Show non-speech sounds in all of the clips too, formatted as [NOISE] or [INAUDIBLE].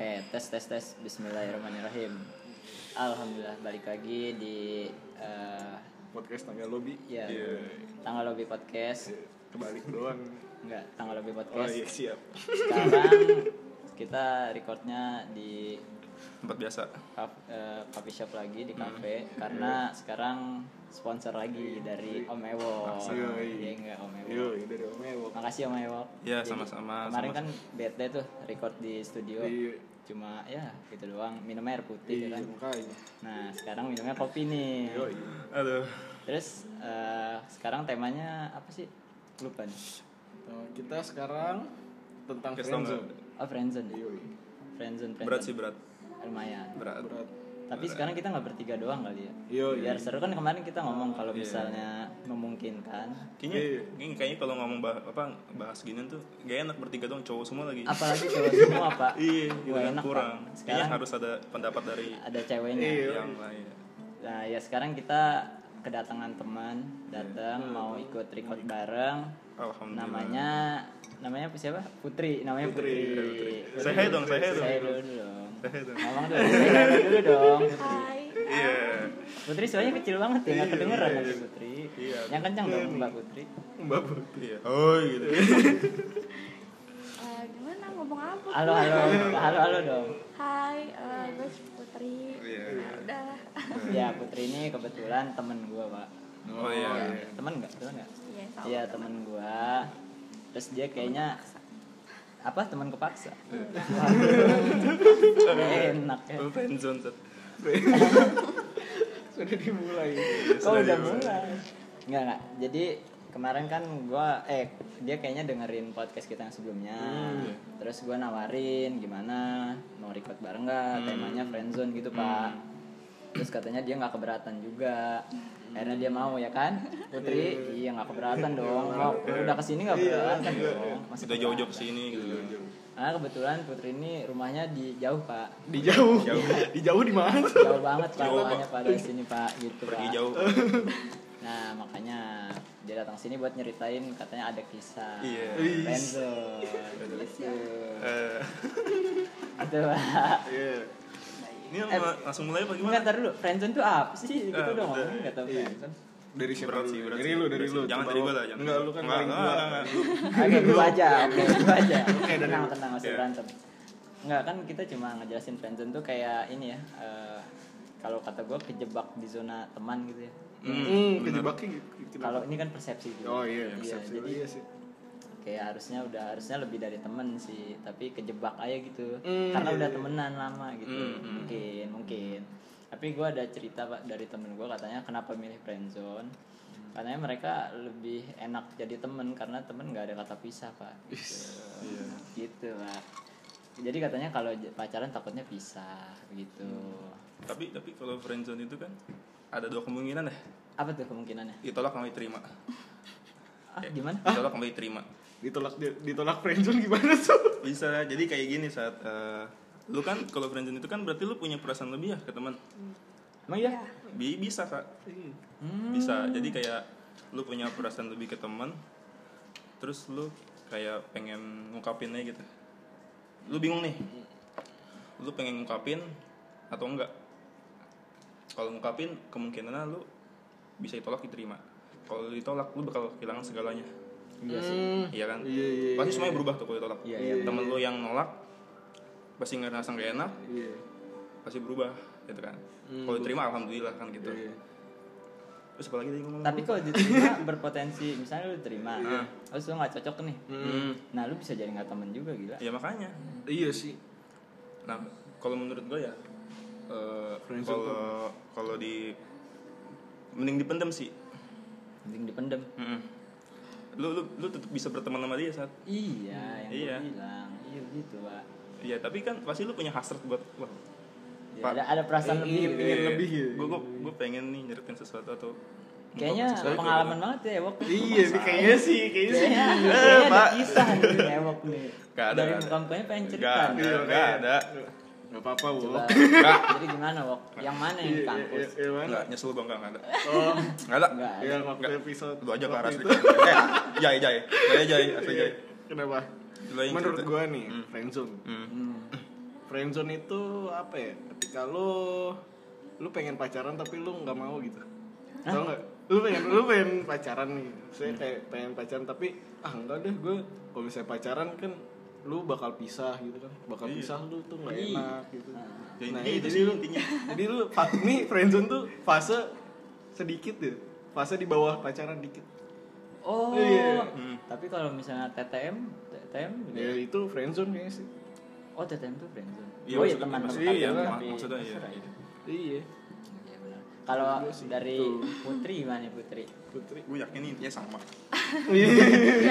Oke, tes tes tes. Bismillahirrahmanirrahim. Alhamdulillah balik lagi di eh, podcast tanggal lobby ya Iya. tanggal lobby podcast. kebalik doang Enggak, tanggal lobby oh podcast. iya siap Sekarang kita recordnya di tempat biasa kaf- eh, coffee shop lagi di cafe karena sekarang sponsor lagi dari Om Ewo. Yoi. Iya enggak Om Ewo. yo dari Om Ewo Makasih Om Ewo. Ya, sama-sama, Kemarin sama-sama. kan bete tuh record di studio. Iya. Cuma ya gitu doang, minum air putih iya kan. makanya Nah, sekarang minumnya kopi nih. yo aduh Terus eh, sekarang temanya apa sih? Lupa nih. Nah, kita sekarang tentang friendzone Oh, friendzone. ya? Friendzone, friendzone. berat sih berat Lumayan. berat berat Tapi sekarang kita nggak bertiga doang kali ya. Yo, Biar seru kan kemarin kita ngomong kalau Iya. misalnya memungkinkan. kayaknya Iya. kayaknya, kayaknya kalau ngomong bah, apa bahas ginian tuh gak enak bertiga dong cowok semua lagi Apalagi cowok semua, [LAUGHS] Pak. iya gitu kan, enak, kurang Pak. kayaknya Sekarang harus ada pendapat dari ada ceweknya. Iya. yang lain Nah, ya sekarang kita kedatangan teman datang mau ikut record bareng. alhamdulillah Namanya namanya apa siapa? Putri, namanya Putri. Putri. Say hi dong, say hi dong. Say dulu dong. Hi dong. Ngomong dulu, dong. Putri. Hai. iya Putri suaranya kecil banget ya, nggak Iya, kedengeran iya. nanti Putri. Iya. Yang kencang dong Mbak Putri. mbak putri iya oh gitu Eh, gimana ngomong apa? Halo halo, halo halo dong. Hai, eh, gue Putri. Iya. Ya udah. Ya Putri ini kebetulan temen gua pak. oh iya Temen nggak? Temen nggak? Iya. Iya temen gua. Terus dia kayaknya apa teman kepaksa? Wah, enak ya. Friendzone [LAUGHS] sudah dimulai Kok udah mulai? Enggak enggak. Jadi kemarin kan gua eh dia kayaknya dengerin podcast kita yang sebelumnya. Terus gua nawarin gimana mau record bareng nggak? Temanya friendzone gitu, Pak. Terus katanya dia nggak keberatan juga. Akhirnya dia mau ya kan? Putri, iya nggak keberatan dong. Mau udah ke sini nggak keberatan dong. Masih udah jauh-jauh ke sini gitu Karena kebetulan Putri ini rumahnya di jauh, Pak. di jauh Jauh. di jauh di mana Jauh banget Pak, Jauh, makanya Pak dari sini, Pak, gitu, pergi Pak. jauh Nah makanya dia datang sini buat nyeritain katanya ada kisah Iya. friendzone gitu. Eh, Gitu pak. iya ini lang- langsung mulai apa gimana ntar dulu friendzone tuh apa sih? Gitu Ah, dong udah. ngomong nggak tahu Iya. friendzone. dari siapa berat sih berat dari sih. lu dari lu jangan dari gua lah jangan enggak lu kan Enggak, paling enggak, Oke gua aja, oke gua aja. Oke, dari tenang tenang masih Iya. berantem. Enggak kan kita cuma ngejelasin friendzone tuh kayak ini ya. eh, kalau kata gua kejebak di zona teman gitu ya. Hmm, hmm kejebaknya gitu? Kalau ini kan persepsi gitu. oh iya Iya, persepsi. jadi iya sih kayak harusnya udah harusnya lebih dari temen sih tapi kejebak aja gitu. Hmm, karena udah temenan lama gitu. Hmm. mungkin mungkin. Tapi gue ada cerita pak dari temen gue katanya kenapa milih friendzone katanya mereka lebih enak jadi temen karena temen nggak ada kata pisah pak. Gitu, Iya. gitu pak. Jadi katanya kalau pacaran takutnya pisah gitu. Tapi tapi kalau friendzone itu kan ada dua kemungkinan deh. Apa tuh kemungkinannya? Ditolak sama diterima. Ah Eh, gimana? Ditolak sama diterima ditolak ditolak friendzone gimana tuh? Bisa jadi kayak gini saat eh, lu kan kalau friendzone itu kan berarti lu punya perasaan lebih ya ke teman. Emang iya? Bi- bisa kak. Hmm. bisa jadi kayak lu punya perasaan lebih ke teman terus lu kayak pengen ngungkapinnya gitu. Lu bingung nih lu pengen ngungkapin atau enggak? Kalau ngungkapin kemungkinan lu bisa ditolak diterima. Kalau ditolak lu bakal kehilangan segalanya iya sih Hmm. iya kan iya iya pasti semuanya berubah tuh kalau ditolak Iya, iya, temen lu yang nolak pasti ngerasa gak enak iya pasti berubah gitu kan Hmm. kalau diterima alhamdulillah kan gitu Iya. terus apa lagi tadi ngomong Tapi kalau diterima [LAUGHS] berpotensi misalnya lu terima, Nah. terus lu nggak cocok nih, Hmm. nah lu bisa jadi nggak temen juga gila. ya makanya iya sih nah kalau menurut gue ya eh, kalau kalau di mending dipendam sih Mending dipendem. Mm-mm. Lu lu lu tetap bisa berteman sama dia saat Iya, yang Iya. gua bilang, iya gitu pak. Iya tapi kan pasti lu punya hasrat buat wah Ya, Pak. ada ada perasaan Eh, lebih ingin- gitu. ingin lebih gitu. gue gue gue pengen nih nyeritain sesuatu atau Kayaknya pengalaman banget ya Ewok. iya kayaknya sih kayaknya sih Kayaknya, Eh, ada Pak. kisah nih Ewok nih. Gak ada, Dari muka-mukanya pengen cerita. Gak ada, gak apa-apa. Wok. Jadi gimana Wok? Yang mana yang di Iya, kampus? iya, iya, mana? Enggak, nyesel gue enggak, enggak ada. oh Enggak ada. Enggak. Iya waktu episode Lu aja arah itu. Eh, jai, jai. Jai, jai, asli Iya. jai. Kenapa? Yang Menurut cerita. gua nih, Hmm. friendzone. Hmm. Hmm. friendzone itu apa ya? Ketika lu lu pengen pacaran tapi lu nggak mau gitu. Tahu nggak? Lu pengen lu pengen pacaran nih. Saya kayak pengen pacaran tapi ah enggak deh gue kalau misalnya pacaran kan lu bakal pisah gitu kan. Bakal Iya. pisah lu tuh nggak Iya. enak gitu. Ya, Nah, iya, itu jadi sih lu intinya. jadi lu nih friendzone tuh fase sedikit deh. Fase di bawah pacaran dikit. Oh. Iya. Hmm. Tapi kalau misalnya TTM, TTM juga. Ya itu friendzone kayaknya sih. Oh, TTM tuh friendzone. Iya, oh iya maksudnya- teman maksudnya iya Maksudnya iya. gitu. Iya. Iya benar. Kalau Iya dari betul. Putri gimana Putri? Putri. gue yakin intinya sama [LAUGHS] ya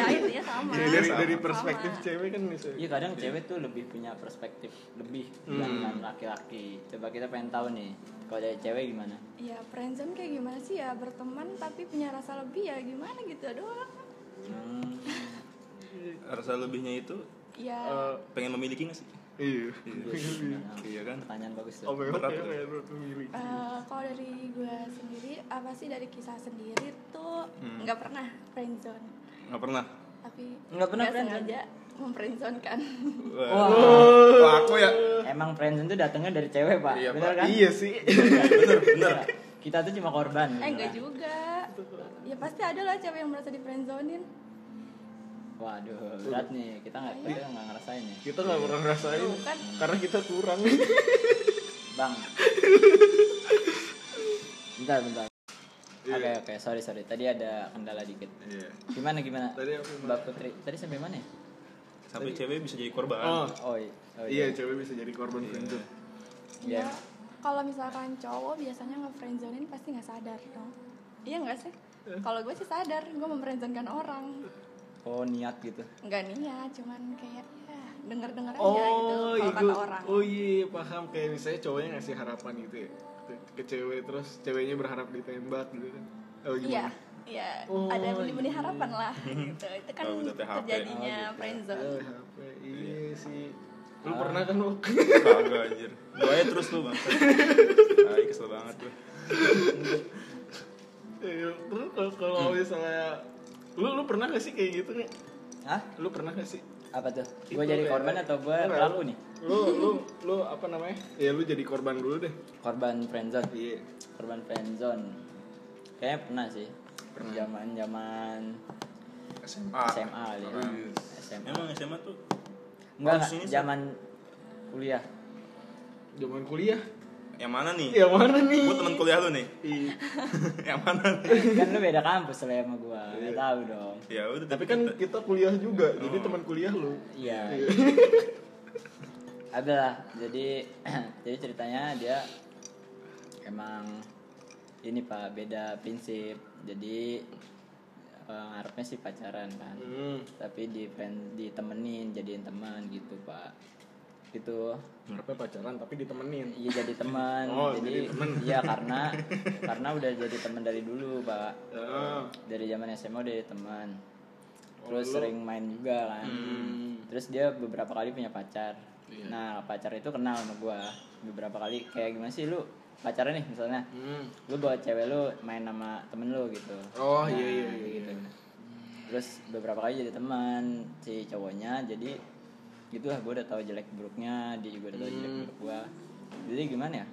intinya sama Iya, dari Sama. dari perspektif Sama. cewek kan bisa. Iya kadang cewek tuh lebih punya perspektif lebih Hmm. dibandingkan laki-laki. Coba kita pengen tahu nih, kalau dari cewek gimana? ya friendzone kayak gimana sih ya berteman tapi punya rasa lebih ya gimana gitu doang Hmm. rasa lebihnya itu ya Eh, pengen memiliki gak sih iya. Iya kan? Pertanyaan bagus Oh, Berat tuh. kayak lu memilih. eh, kalau dari gue sendiri apa sih dari kisah sendiri tuh Hmm. nggak pernah friendzone nggak pernah tapi Nggak pernah friendzone? sengaja memfriendzone kan Wah, Oh. Wah, aku ya Emang friendzone tuh datangnya dari cewek pak, Iya, bener Pak. kan? Iya sih. bener bener Iya. Kita tuh cuma korban. eh enggak juga ya pasti ada lah cewek yang merasa di friendzonein Waduh, berat nih. Kita nggak kita nggak ngerasain nih, Kita nggak pernah ngerasain kan. karena kita kurang. bang. bentar, bentar. Iya. Oke, oke, sorry, sorry. Tadi ada kendala dikit. Iya. Gimana, gimana? Tadi apa, Mbak? Mbak Putri. Tadi sampai mana ya? sampai cewek bisa jadi korban Oh, Oh, iya. Oh, iya cewek bisa jadi korban friendzone. Iya. ya kalau misalkan cowok biasanya nge-friendzonein pasti nggak sadar dong iya nggak sih kalau gue sih sadar gue memfriendzonekan orang Oh, niat gitu. nggak niat cuman kayak ya denger aja Oh, gitu iya, kata orang oh iya paham kayak misalnya cowoknya ngasih harapan gitu ya ke- ke cewek terus ceweknya berharap ditembak gitu kan. Oh iya gimana? iya Oh, ada benih-benih hararan lah [LAUGHS] gitu itu kan Oh, terjadinya Oh, gitu. friendzone Eh, HP. Iya sih. Lu pernah kan lu? kagak anjir doain terus lu bang [LAUGHS] Ay, kesel banget gue Iya, Terus kalau misalnya lu lu pernah gak sih kayak gitu nih? Hah? Lu pernah gak sih? Apa tuh? Gue jadi korban atau gue Enggak, pelaku nih? Lu lu lu apa namanya? Ya lu jadi korban dulu deh. Korban friendzone. Iya. Korban friendzone. Kayaknya pernah sih. Pernah. Zaman zaman SMA SMA kali ya. Oh, iya. SMA. emang SMA tuh Enggak, zaman kuliah. Zaman kuliah. Yang mana nih Yang mana nih? gue teman kuliah lu nih Iya. [LAUGHS] yang mana nih kan lu beda kampus lah sama gua. Iya. Enggak tahu dong. ya udah Tapi kan kita kuliah juga, jadi Oh. teman kuliah lu. Iya. [LAUGHS] Ada lah. Jadi [CLEARS THROAT] jadi ceritanya dia emang ini Pak beda prinsip. Jadi eh, ngarepnya sih pacaran kan. Hmm. Tapi di ditemenin jadiin teman gitu, Pak. Gitu. Ngarepnya pacaran tapi ditemenin. Iya jadi teman. Oh, jadi jadi teman. iya karena karena udah jadi teman dari dulu, Pak. Ah. Dari zaman SMA udah jadi teman. Terus Oh, sering main juga kan. Hmm. Terus dia beberapa kali punya pacar. Iya. Nah, pacar itu kenal sama gua. Beberapa kali kayak gimana sih lu pacaran nih misalnya. Hmm. Lu bawa cewek lu main sama temen lu gitu. Oh, Nah, iya, iya, iya. gitu. Terus beberapa kali jadi teman si cowoknya jadi gitu lah gue udah tahu jelek buruknya dia juga udah tahu jelek Hmm. buruk gua. Jadi gimana ya?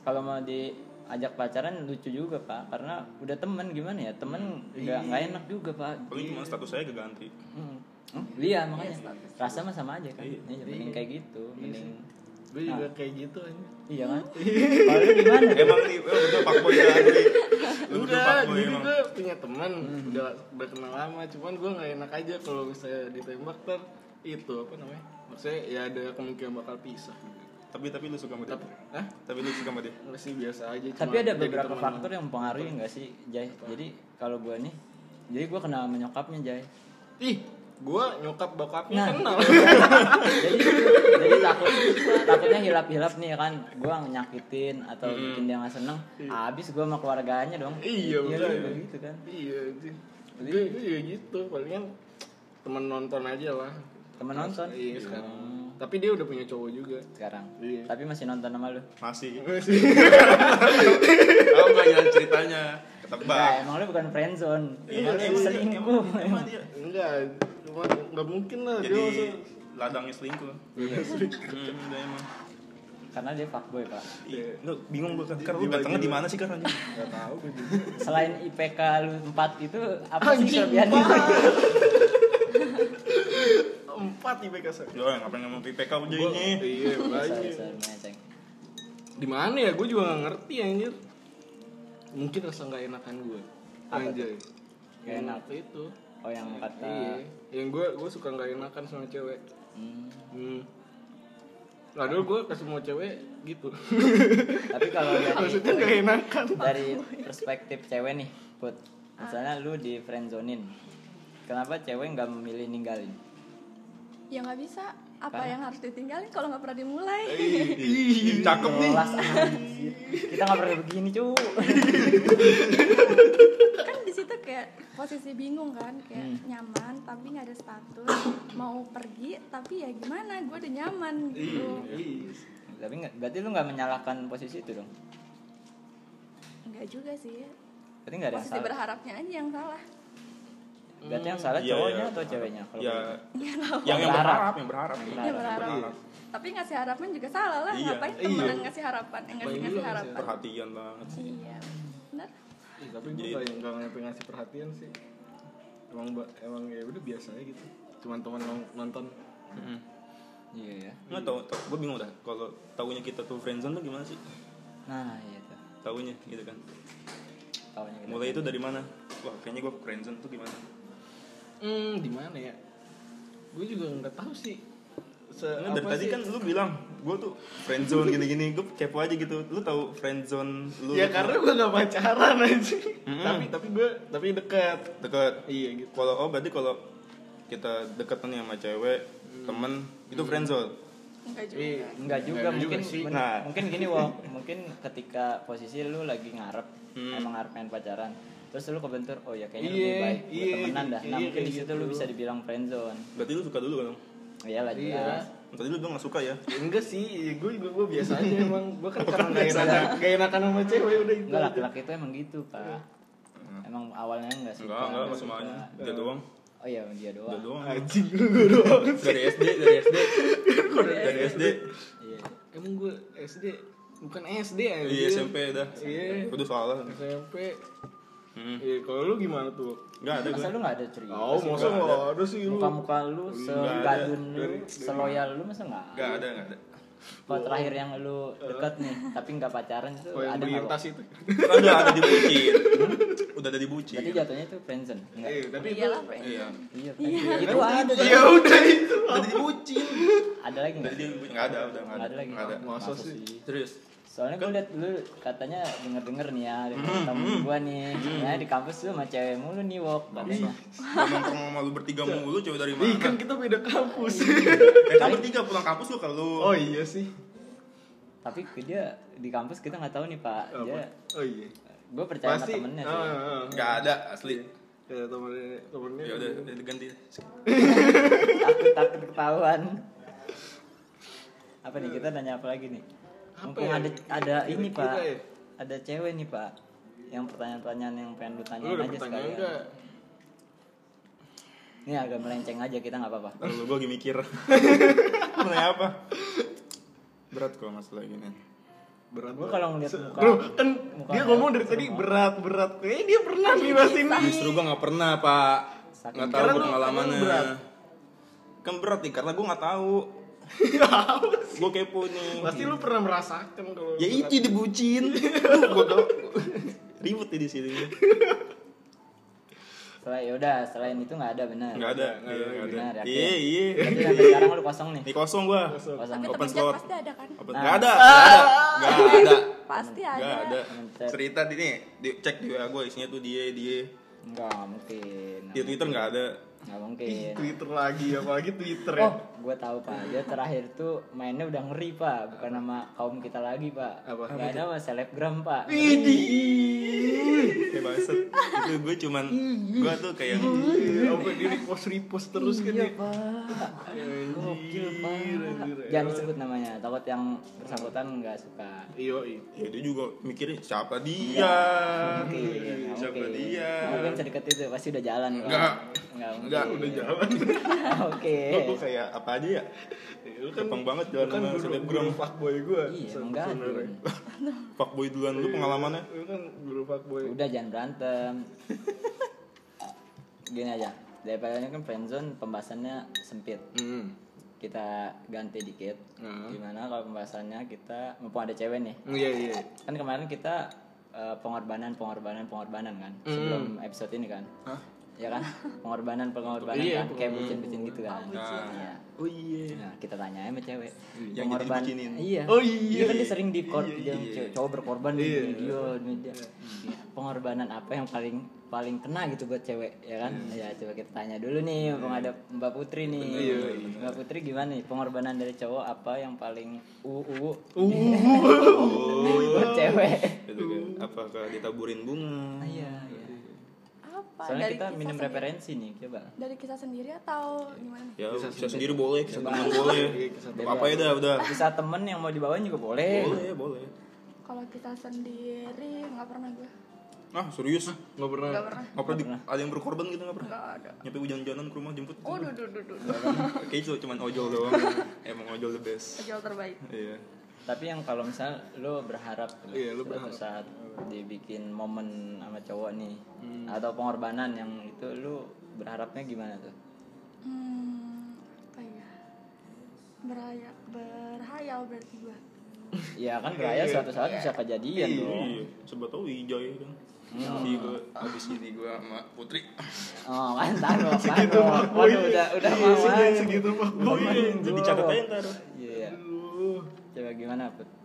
Kalau mau diajak pacaran lucu juga pak. Karena udah temen gimana ya? Temen nggak nggak enak juga pak. Paling cuma status saya keganti. Hmm. Hmm, Iya makanya. rasa mah sama aja kan. Iya. Iya, mending kayak gitu, mending Gue juga kayak gitu aja. iya kan. [LAUGHS] Kalau lu gimana? [LAUGHS] emang nih ya asli lu berdua Enggak, jadi emang. gue punya teman udah udah kenal lama, cuman gue nggak enak aja kalau misalnya ditembak ter itu apa namanya? Maksudnya ya ada kemungkinan bakal pisah. Gitu. tapi tapi lu suka sama dia Tapi, ah, tapi lu suka sama dia nggak sih biasa aja. Tapi ada beberapa faktor yang mempengaruhi enggak sih, Jay? Jadi kalau gua nih, jadi gua kenal sama nyokapnya, Jay. Ih, gue nyokap bokapnya Nah. kenal. [LAUGHS] jadi jadi takut takutnya hilap-hilap nih kan gua nyakitin atau bikin dia nggak seneng habis gua sama keluarganya dong Iya, iya betul. lu gitu kan iya, sih. Gue gue juga gitu, palingan temen nonton aja lah. Temen nonton. Iya, sekarang. Tapi dia udah punya cowok juga. sekarang. Iya. tapi masih nonton sama lu. Masih. [LAUGHS] Masih. oh jalan ceritanya? Ketebak emang lu bukan friendzone. Iya, emang lu dia- selingkuh emang- dia Enggak, cuma nggak mungkin lah dia jadi langsung ladangnya selingkuh. Iya. hmm, udah emang. Karena dia fuckboy pak. Iya, Nggak, bingung gue kan. Karena lu datangnya di mana sih kan anjing? Gak tau gue juga. selain IPK lu 4 itu apa sih Anjing, kelebihan [LAUGHS] Empat IPK saya. Yo, ngapain ngomong PPK aja ini? Iya, banyak. Di mana ya? Gue juga gak ngerti anjir. Mungkin rasa gak enakan gue. Anjay. Gak enak. itu. oh yang kata Iya. Yang gue gue suka gak enakan sama cewek. Hmm. Hmm. Padahal gue ke semua cewek gitu. [LAUGHS] tapi kalau dari Maksudnya gak enakan. dari perspektif cewek nih put misalnya lu di friendzonin kenapa cewek nggak memilih ninggalin ya nggak bisa. Apa Karena- yang harus ditinggalin kalau nggak pernah dimulai? Ih, Cakep nih. [LAUGHS] Kita nggak pernah begini cu. Kan di situ kayak posisi bingung kan kayak nyaman tapi nggak ada status mau pergi tapi ya gimana? Gue udah nyaman gitu. Iya. tapi nggak berarti lu nggak menyalahkan posisi itu dong? Nggak juga sih. Berarti nggak ada yang posisi salah. berharapnya aja yang salah berarti yang salah Iya, cowoknya iya. atau ceweknya kalau Ya, begitu? yang yang Berharap. berharap, yang berharap. Iya berharap tapi ngasih harapan juga salah lah Iya. ngapain Iya. temen yang ngasih harapan yang ngasih Baik ngasih juga harapan Perhatian banget. iya benar Ih, tapi gue gak, gak nyampe ngasih perhatian sih emang emang ya udah biasa aja gitu cuman teman nonton iya ya Nggak tahu, gue bingung dah. Kalau tahunya kita tuh friendzone tuh gimana sih? nah iya tuh Tahunya gitu kan. Tahunya gitu. Mulai itu dari mana? Wah, kayaknya gue friendzone tuh gimana? Hmm di mana ya gue juga nggak tahu sih Se Nggak, dari tadi sih? kan lu bilang gue tuh friendzone gini-gini, gue kepo aja gitu. Lu tahu friendzone lu? ya karena gue gak pacaran aja Mm-mm. tapi tapi gue tapi dekat deket. iya gitu Kalau oh berarti kalau kita deket nih sama cewek, temen itu friendzone. enggak juga Iya. Enggak juga Enggak mungkin juga sih. men- Nah. mungkin gini Wok mungkin ketika posisi lu lagi ngarep Hmm. emang ngarep pengen pacaran terus lu kebentur oh ya kayaknya Iya, lebih baik buat iya, temenan dah nah iya, mungkin di situ lu gitu. bisa dibilang friendzone Berarti lu suka dulu kan? iya lah Iya. jelas Tadi lu bilang gak suka ya? Enggak sih gue juga gue biasa aja [LAUGHS] emang gue kan karena gak enakan gak enakan sama cewek udah itu enggak laki-laki itu emang gitu pak emang awalnya enggak suka Enggak, enggak, nggak enggak semuanya. Dia doang. oh iya dia doang, Dia doang. anjing gue doang Dari SD, dari SD. Dari SD. iya emang gue SD bukan SD aja Iya SMP dah. Iya. Udah salah. SMP Hmm. iya kalau lu gimana tuh Enggak ada masa gue. lu nggak ada cerita oh masa nggak nggak ada sih lu muka-muka lu ada. segadun lu Dari- seloyal lu masa nggak Enggak ada, enggak ada. kalau terakhir yang lu deket nih [LAUGHS] tapi nggak pacaran itu oh yang ada nggak Wok? tas itu Udah ada di bucin. Udah ada di bucin. Berarti jatuhnya itu friendzone. Enggak. iya tapi itu iyalah friend Iya. Iya, friendzone. Itu ada. ya udah itu Udah di bucin. Ada lagi enggak? Di bucin. Enggak ada, udah enggak Enggak ada lagi. Enggak ada. Masa Masa sih? Serius. Soalnya gue liat lu katanya denger-denger nih ya dari temen gue nih. Ya di kampus lu sama cewek mulu nih wok katanya. Nongkrong sama lu bertiga mulu, cewek dari Ih, mana? kan kita beda kampus Eh kan bertiga pulang kampus lu kalau oh iya sih Tapi dia di kampus kita nggak tahu nih pak. Dia oh iya gue percaya pasti sama temennya sih. ah, ah. Enggak ada asli. ya temennya temennya Ya udah, udah diganti. takut takut ketahuan. Apa nih kita nanya apa lagi nih? Apa Mumpung ya? ada ada ini Kira-kira pak. ya? Ada cewek nih pak. Yang pertanyaan-pertanyaan yang pengen lu lu tanyain udah aja sekalian. enggak Ini agak melenceng aja kita nggak apa-apa. Lalu gue lagi mikir. [LAUGHS] Nanya apa? Berat kok masalah gini. berat Gue kalau ngeliat muka- Bro, kan muka dia ngomong dari tadi berat berat kayaknya dia pernah nih rastin Justru gue gak pernah pak. Saking- Gak tahu lu- pengalamannya. lu. Kan berat nih karena gue gak tahu. Gue kepo nih. pasti lu pernah merasakan kalau Ya itu dibucin. [LAUGHS] gue tau. Ribut di sini. Selain yaudah, selain itu nggak ada benar. Nggak ada. Nggak ada, Iya, nggak Benar, ada. yakin? Iya iya. Sampai sekarang lu kosong nih. Ini kosong gue. Kosong. Tapi Open slot. pasti ada kan Apa? Nah. Gak ada, gak ada, gak [LAUGHS] ada, pasti ada ada. Temen-chat. Cerita di nih, di, cek di WA gue isinya tuh dia, dia. Nggak mungkin. Di Twitter nggak ada. Nggak mungkin. Twitter lagi apalagi Twitter ya Oh, gue tahu pak. Dia terakhir tuh mainnya udah ngeri pak, bukan nama kaum kita lagi pak. Apa? Gak ada sama selebgram pak. Kayak bangsat. Itu gue cuman, gue tuh kayak Iya, apa di repost repost terus kan Iya ya pak. Gokil pak. Jangan disebut namanya, takut yang bersangkutan nggak suka. iyo iya ya dia juga mikirnya siapa dia Mungkin, nggak siapa mungkin. dia mungkin sedekat itu pasti udah jalan Pak. Nggak. Nggak udah jalan. [LAUGHS] Oke. Gue kayak apa aja ya? Lu kan Gampang banget jalan kan sama guru, selebgram. guru fuckboy gue. Iya, enggak. [LAUGHS] Fuckboy duluan lu pengalamannya. Lu kan guru fuckboy. Udah jangan berantem. [LAUGHS] Gini aja. Daripada kan friendzone pembahasannya sempit. Hmm. Kita ganti dikit. Hmm. Gimana kalau pembahasannya kita mumpung ada cewek nih. Iya, iya. Kan kemarin kita eh, pengorbanan, pengorbanan, pengorbanan kan. Sebelum episode ini kan. Hah? Ya kan? Pengorbanan, pengorbanan Iya, kan kayak bucin-bucin gitu kan. Iya. Oh iya. Nah, kita tanya sama cewek. Yang jadi dibucinin. Iya. Oh, iya. Dia kan dia sering di Iya, yang iya. cewek- cowok berkorban Iya. di video di media. Iya. Pengorbanan apa yang paling paling kena gitu buat cewek ya kan? Ya coba kita tanya dulu nih mumpung ada Mbak Putri nih. Iya, iya. Mbak Putri gimana nih pengorbanan dari cowok apa yang paling uh uh, [LAUGHS] buat cewek? Gitu. Apakah ditaburin bunga? Iya, iya. Apa Soalnya dari kita kisah minim sendiri? referensi nih, coba. dari kisah sendiri atau gimana Ya, Kisah bisa sendiri boleh, kisah teman boleh. Iya, kisah Apa apa ya dah, udah. Kisah temen yang mau dibawain juga boleh. Boleh, boleh. kalau kita sendiri nggak pernah gue Ah, serius? Nggak pernah. nggak pernah Nggak pernah di- ada yang berkorban gitu nggak pernah? nggak ada Nyampe hujan-hujanan ke rumah jemput. oh duh duh duh duh Kayak itu cuma ojol doang. [LAUGHS] Emang ojol the best. Kejauh terbaik Iya. Tapi yang kalau misal lo berharap Iya, lo suatu berharap. saat dibikin momen sama cowok nih Hmm. atau pengorbanan yang itu lo berharapnya gimana tuh? hmm apa ya berhayal berhayal berarti gue [LAUGHS] Ya kan beraya suatu saat bisa kejadian dong. Iya, sebab tahu Wijay kan. Si gue abis ini gue sama Putri. [LAUGHS] Oh mantan lo, [LAUGHS] Segitu fuckboy. Waduh udah udah Iya, mau segitu- segitu fuckboy. Jadi catat aja ntar. Iya. Coba gimana put? [LAUGHS]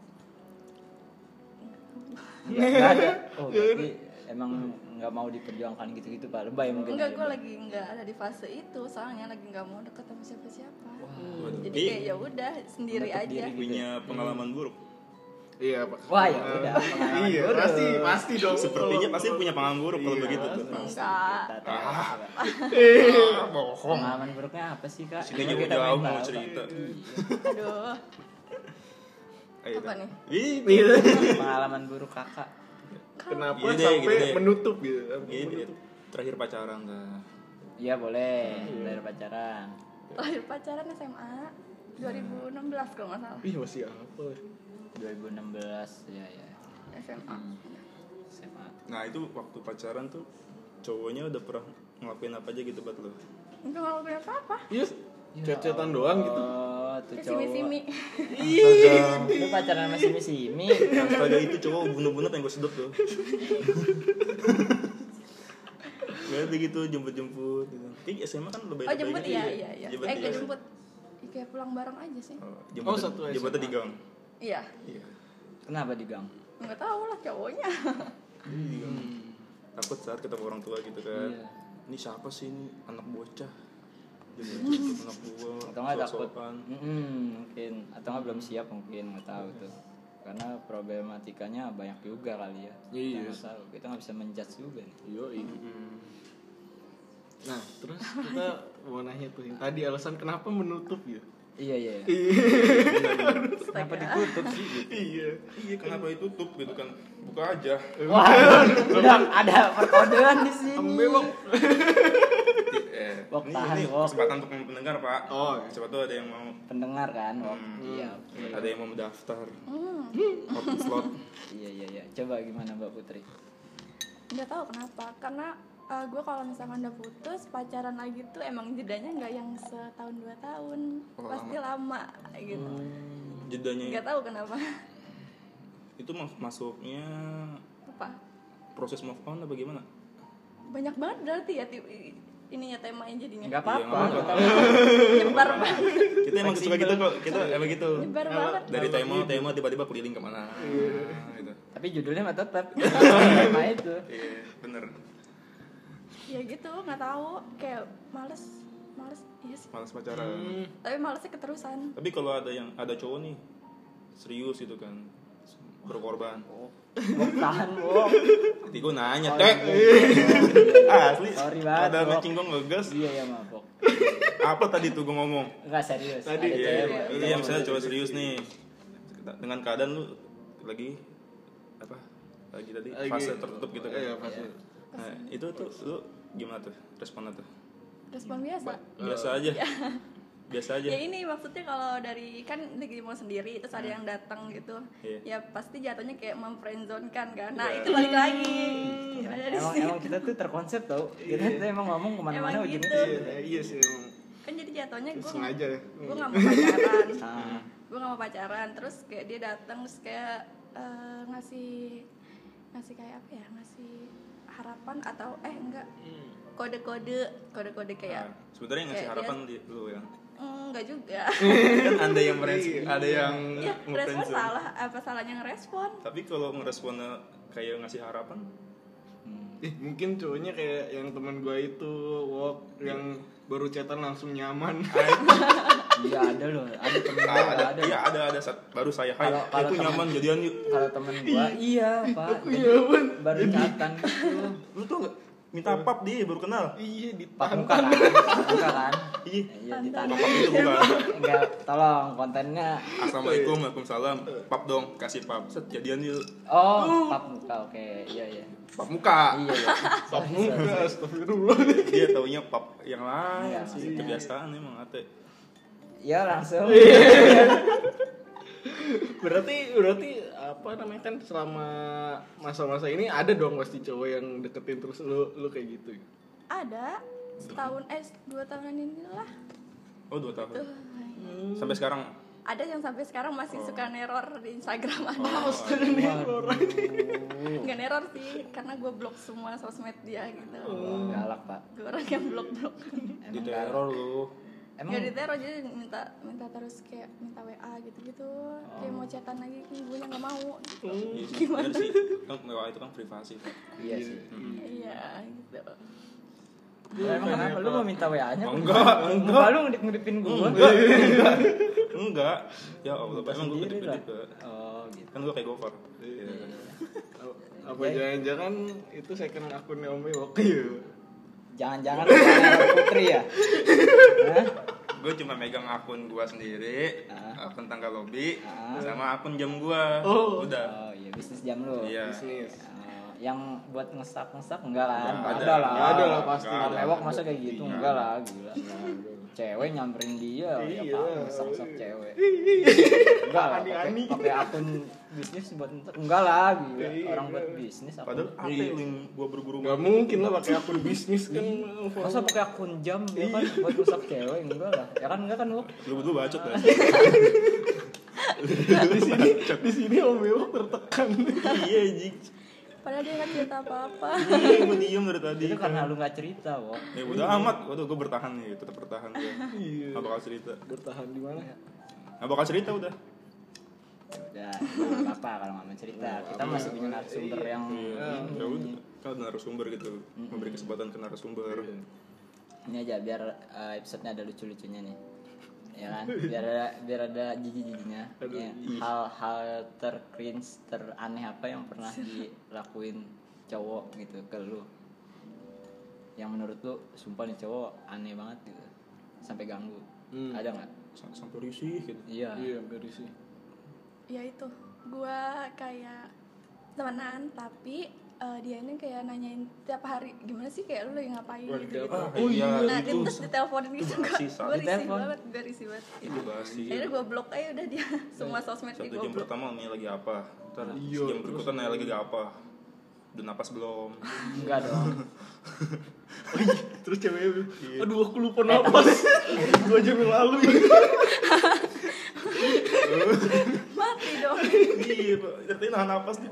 Iya, nggak ada. Oh, berarti emang nggak mau diperjuangkan gitu-gitu pak. Lebay mungkin. enggak gue lagi nggak ada di fase itu soalnya lagi nggak mau deket sama siapa siapa Waduh. jadi kayak ya udah sendiri Menutup aja diri. punya pengalaman buruk. Iya, Pak. Wah, ya udah, pengalaman Iya, buruk. pasti, pasti dong. Sepertinya pasti punya pengalaman buruk kalau Iya. begitu tuh. enggak. Ah, bohong. Pengalaman buruknya apa sih kak? Sini jauh-jauh main mau cerita. aduh Ayo, Apa dah. nih? Ini. [LAUGHS] Pengalaman buruk kakak. Kenapa Gini deh, sampai gini deh. menutup gitu? Ini dia terakhir pacaran dah. Iya boleh dari pacaran. terakhir pacaran SMA 2016 kalau nggak salah Ih, masih apa? 2016 ya ya SMA SMA. Nah itu waktu pacaran tuh cowoknya udah pernah ngelakuin apa aja gitu buat lo? enggak ngelakuin apa apa Iya, cecetan doang gitu. Oh, tuh cowok. simi Lu pacaran sama Simi Simi. astaga itu cowok bunuh-bunuh pengen gue sedot tuh. [LAUGHS] Gak ada gitu jemput-jemput gitu. Kayak SMA kan lebih oh jemput ya iya iya Jemput eh iya. nggak jemput Ih, kayak pulang bareng aja sih Oh, jemput Oh, satu jemputnya SMA. di gang. iya Iya. Kenapa di gang? nggak tahu lah cowoknya Di gang. Takut saat ketemu orang tua gitu kan. Iya. Ini siapa sih ini anak bocah? Atau nggak takut? sok-sokan. Mm-mm, mungkin. Atau nggak belum siap mungkin nggak tahu tuh. Karena problematikanya banyak juga kali ya. Iya. Kita nggak tahu. Kita nggak bisa menjudge juga nih. Yoi. Nah, terus kita mau nanya tuh yang tadi alasan kenapa menutup ya? Iya iya. iya. Kenapa ditutup sih? Iya. Iya kenapa ditutup gitu kan? Buka aja. Wah, [LAUGHS] ada perkodean di sini. Embelok. Eh, Wok, ini, tahan, ini Wok. kesempatan untuk pendengar pak. Oh, iya. Siapa tuh ada yang mau Pendengar kan? Oh, Hmm. iya. ada yang mau mendaftar hmm open slot. Iya iya iya. Coba gimana Mbak Putri? nggak tahu kenapa karena gue kalau misalkan udah putus pacaran lagi tuh emang jedanya nggak yang setahun dua tahun Oh, pasti lama, gitu Jedanya nggak tahu kenapa itu mas- masuknya apa proses move on apa gimana? banyak banget berarti ya ininya temanya jadinya Enggak apa-apa. Iya, nggak apa-apa. [LAUGHS] nyebar banget Kita emang suka gitu kok. Kita emang gitu. nyebar banget Dari tema tema tiba-tiba keliling ke mana? gitu. Tapi judulnya mah tetap tema itu. Iya bener. ya gitu nggak tahu kayak males males iya sih Malas pacaran. tapi malesnya keterusan Tapi kalau ada yang ada cowok nih serius gitu kan berkorban. Bok tahan, Bok. Gue nanya, Oh, tek. iya. Asli. Sorry banget, Ada matching gue ngegas. Iya ya maaf, Bok. Apa tadi tuh gue ngomong? Enggak serius. Tadi, Ada Iya, cewek. iya misalnya cowok serius nih dengan keadaan lu lagi apa? Lagi tadi Lagi- fase tertutup gitu kan. Iya, fase. Nah, itu tuh lu gimana tuh responnya tuh? respon biasa biasa aja biasa aja. Ya ini maksudnya kalau dari kan lagi mau sendiri terus ada yang datang gitu Iya. ya pasti jatuhnya kayak memfriendzone kan. Kan nah itu balik lagi. Ada di emang emang kita tuh terkonsep tau. Kita tuh emang ngomong ke mana-mana ujungnya gitu. Iya, iya sih emang. kan jadi jatuhnya gue Sengaja ya. gue nggak mau pacaran. [LAUGHS] Ah. gue nggak mau pacaran. Terus kayak dia datang terus kayak eh, ngasih ngasih kayak apa ya? Ngasih harapan atau eh enggak. Kode-kode kode-kode kayak Nah, sebenarnya ngasih kayak harapan dia- di lu ya. "Mm, enggak juga. [LAUGHS] Kan ada yang merespon ada yang ya respon salah. Apa salahnya ngerespon? Tapi kalau ngeresponnya kayak ngasih harapan? Eh, mungkin cowoknya kayak yang teman gua itu walk yang baru chatan langsung nyaman. [LAUGHS] iya ada loh. Ada temen Ah, gua ada, ada. Iya ada ada. Saat baru saya. Hai Kalau- eh, itu nyaman jadian yuk. kalau temen gua iya pak. Jadi baru catatan gitu. Lu tuh minta pap dia baru kenal. Iya pak ditahan. muka kan? Muka kan? Iya. Iya ditanya pap itu bukan. Enggak tolong kontennya. Assalamualaikum waalaikumsalam. Pap dong kasih pap. Set jadian yuk. Oh pap muka oke. Iya iya. Pap muka. Iya iya. Pap muka, astagfirullah. dia taunya pap yang lain Enggak, sih. kebiasaan emang ate. Iya langsung. [LAUGHS] Berarti berarti apa namanya kan selama masa-masa ini ada dong pasti cowok yang deketin terus lu lu kayak gitu. ada setahun eh dua tahunan ini lah oh dua tahun. Tuh. Sampai sekarang? Ada yang sampai sekarang masih suka neror di Instagram ada. Waduh. nggak neror sih karena gue blok semua sosmed dia gitu. Oh, galak pak. Gue orang yang blok blok di teror lu emang Gak diteror jadi minta minta terus kayak minta WA gitu gitu kayak mau chatan lagi gue nggak mau. Gitu. Iya sih, gimana? sih kan mewah itu kan privasi iya sih. Iya gitu. Lah, emang kenapa? Lu mau minta WA nya Oh, enggak, enggak lu ngedip ngedipin gua. Enggak enggak. Enggak. Ya Allah Pak, emang gue kedip oh gitu. Kan gue kayak gopar Iya. Apa jangan-jangan itu second akunnya Om Ewok ya? [LAUGHS] jangan-jangan putri ya Hah? gue cuma megang akun gue sendiri Ah. akun tangga lobby Ah. sama akun jam gue Oh. udah oh iya bisnis jam lu iya Bisnis. Oh, yang buat ngesak ngesak enggak kan Nggak ada, ada. lah Nggak ada lah, pasti. Om Nggak ada. Ewok masa kayak gitu Nggak enggak lah gila cewek nyamperin dia ya Iya. pak ngesak ngesak cewek enggak lah pakai pakai akun bisnis buat enggak lah gila. Iya. orang buat bisnis apa? Padahal apa Iya. link gue berguru Gak mungkin lah pakai akun bisnis kan. masa pakai akun jam ya kan? Buat ngesak cewek enggak lah. Ya kan enggak kan lu? Lu berdua bacot lah di sini di sini Om Ewok tertekan. iya jik padahal dia nggak cerita apa apa [LAUGHS] iya gue diem dari tadi. Itu karena lu nggak cerita kok ya udah amat. Waduh gue bertahan nih tetap bertahan gue [LAUGHS] Iya. nggak bakal cerita. Bertahan di mana? nggak bakal cerita udah. Udah nggak apa-apa kalau nggak mau cerita kita masih punya narasumber yang ya udah kalau narasumber gitu. Memberi kesempatan ke narasumber. Ini aja biar eh, episode-nya ada lucu-lucunya nih ya kan? Biar ada biar ada jijik-jijiknya. Ya, hal-hal tercringe teraneh apa yang pernah [LAUGHS] dilakuin cowok gitu ke lu? Yang menurut lu sumpah nih cowok aneh banget gitu. Sampai ganggu. Hmm. ada nggak? Sam- sampai risih gitu. Iya. Iya, dari sih. ya itu. Gue kayak temenan tapi eh, dia ini kayak nanyain tiap hari gimana sih kayak lu lagi ngapain? Wah, gitu, ditelepon. oh iya nah itu. terus diteleponin gitu Itu basi, gue risih Ditelepon. banget gue risih banget. Itu basi akhirnya gue blok aja udah dia semua sosmed satu di gue jam pertama nanya lagi apa? Ntar Iya, jam berikutnya nanya lagi apa? Udah napas belum? Enggak dong. [LAUGHS] Terus ceweknya bilang, aduh aku lupa napas. Dua jam yang lalu. [LAUGHS] mati dong. Iya artinya nahan napas nih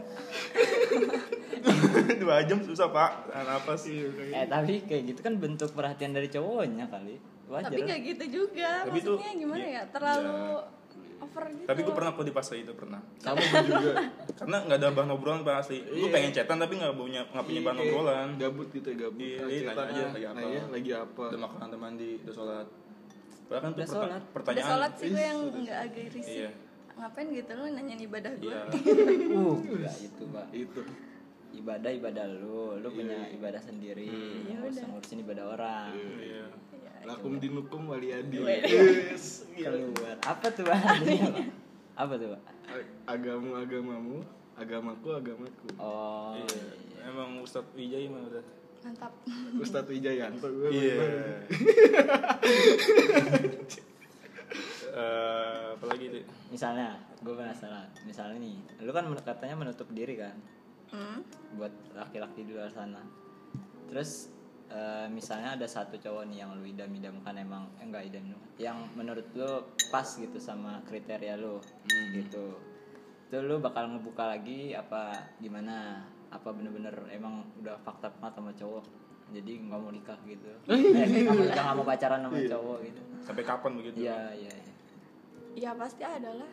[LAUGHS] dua jam susah pak napas Iya, kayak eh tapi kayak gitu kan bentuk perhatian dari cowoknya kali wajar tapi nggak gitu juga Tapi itu- maksudnya gimana iya, ya terlalu iya. over gitu tapi gue pernah kok di fase itu pernah sama [LAUGHS] gue juga. karena nggak ada bahan obrolan pak asli gue Iya. pengen chatan tapi nggak punya nggak punya bahan Iya, kayak obrolan Gabut gitu ya, gabut. Iya, Ah, iya, cerita, nanya aja lagi apa. nanya lagi apa. udah makan udah mandi udah sholat padahal kan Udah sholat. udah pertanyaan sholat sih gue yang nggak agak risih Iya. Ngapain gitu lu nanyain ibadah gue iya [LAUGHS] uh enggak itu pak Itu. ibadah ibadah lu lu punya ibadah sendiri Ya nggak usah udah. ngurusin ibadah orang iya Ya, Lakum dinukum wali adi. Wih. Yes. Keluar apa tuh pak apa? apa tuh pak Agamu agamamu, agamaku agamaku. oh Iya. emang Ustadz Wijay mah udah mantap Ustadz Wijayanto gue Iya. [LAUGHS] Eh, apa lagi tuh? misalnya gue penasaran. Misalnya nih lu kan katanya menutup diri kan? Hmm. buat laki-laki di luar sana. Terus eh, misalnya ada satu cowok nih yang lu idam-idamkan emang eh, enggak idam yang menurut lu pas gitu sama kriteria lu gitu. Itu lu bakal ngebuka lagi apa gimana? Apa bener-bener emang udah fakta banget sama cowok? Jadi nggak mau nikah gitu. [LAUGHS] Eh nggak mau nikah nggak mau pacaran sama cowok gitu. Sampai kapan begitu? iya iya iya. Ya pasti ada lah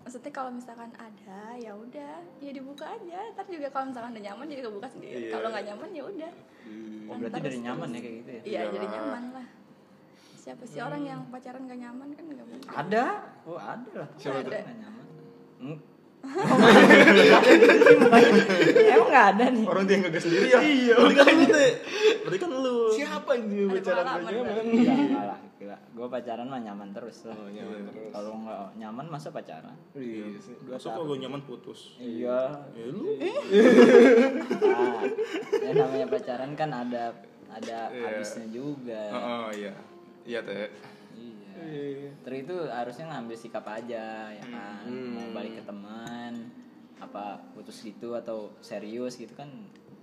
maksudnya kalau misalkan ada ya udah ya dibuka aja tapi juga kalau misalkan udah nyaman jadi kebuka sendiri Iya. kalau nggak nyaman ya udah oh berarti dari nyaman ya kayak gitu ya iya Iya. jadi nyaman lah siapa sih orang yang pacaran gak nyaman kan nggak mungkin ada oh ada lah Siapa tuh? Nggak nyaman Hmm. [LAUGHS] emang nggak ada nih Orang dia ngegas sendiri ya? Iya. Berarti kan lu. Berarti kan lu. Siapa ini Ada pacaran gak nyaman? Iya, enggak lah, gila. Gue pacaran mah nyaman terus lah. Oh, nyaman terus. Kalau nggak nyaman masa pacaran? Iya sih. Masuk kalau nyaman putus. Iya. Ya lu. Nah, yang namanya pacaran kan ada ada Iya. habisnya juga. Oh, oh, iya. Iya teh. Iya. Iya. Terus itu harusnya ngambil sikap aja ya kan. Hmm. Mau balik ke teman apa putus gitu atau serius gitu kan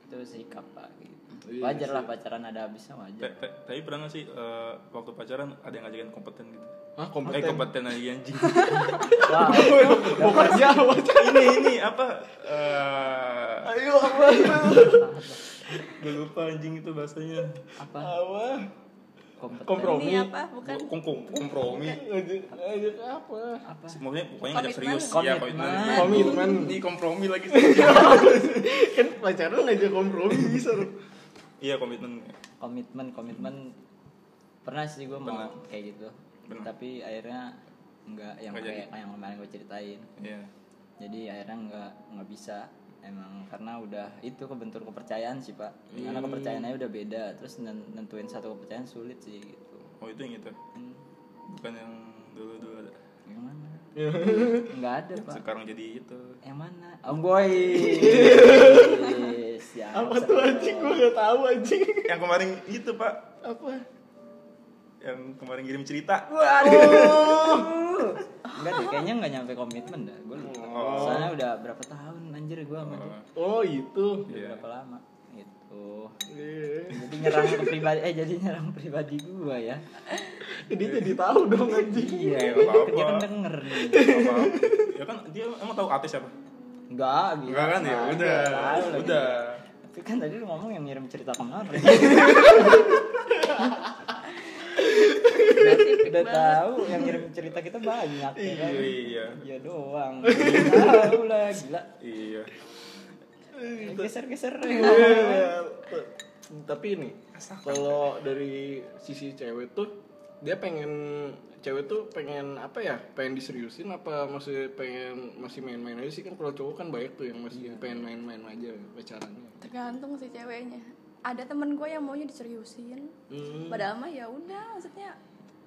itu sikap pak gitu. Iya Wajar lah pacaran ada habisnya wajar. Te- te- Tapi pernah gak sih eh, waktu pacaran ada yang ngajakin kompeten gitu? Ah, Eh kompeten. kompeten aja anjing. [LAUGHS] Wah, Bukan Jawa. ini ini apa? Eh Ayo apa? gue lupa anjing itu bahasanya. apa? Apa? Kompeten. Kompromi. ini apa bukan Kom kom- kompromi. Ngajak ngajak apa? Apa? Pokoknya pokoknya ngajak serius. Komitmen. Ya Komitmen. Komitmen. Ini kompromi lagi. [LAUGHS] kan pacaran ngajak kompromi bisa loh. Iya komitmen. komitmen komitmen. Pernah sih gue mau kayak gitu. Pernah. tapi akhirnya nggak yang Nggak kayak yang kemarin gue ceritain. Iya. jadi akhirnya nggak nggak bisa. Emang karena udah itu kebentur kepercayaan sih pak. Karena Hmm. kepercayaannya udah beda. Terus nen- nentuin satu kepercayaan sulit sih gitu. Oh itu yang itu. hmm, Bukan yang dulu dulu ada. yang mana? Nggak ada pak. Sekarang jadi itu. yang mana? Oh boy [LAUGHS] Siap, Apa tuh anjing gue gak tahu anjing. Yang kemarin itu pak. Apa? Yang kemarin kirim cerita. Waduh. [LAUGHS] Enggak deh, kayaknya nggak nyampe komitmen dah. Gue lupa. Oh. Soalnya udah berapa tahun anjir gue sama dia. Oh itu. Udah Iya. berapa lama? Gitu. Iya. Jadi nyerang ke pribadi eh jadi nyerang pribadi gue ya. Dia jadi tahu dong anjing. Iya, Iya, dia kan denger nih. Apa? ya kan dia emang tahu artis siapa? Enggak, gitu. Enggak kan ya? Udah. Udah. Tapi kan tadi lu ngomong yang ngirim cerita kemarin. [LAUGHS] Berarti udah tahu yang ngirim cerita kita banyak ya kan? Iya. Iya doang. Tahu lah gila. Iya. Geser-geser. Iya. Tapi ini kalau dari sisi cewek tuh dia pengen cewek tuh pengen apa ya pengen diseriusin apa masih pengen masih main-main aja sih kan kalau cowok kan banyak tuh yang masih pengen main-main aja pacarannya tergantung sih ceweknya ada temen gue yang maunya diseriusin Hmm. padahal mah ya udah maksudnya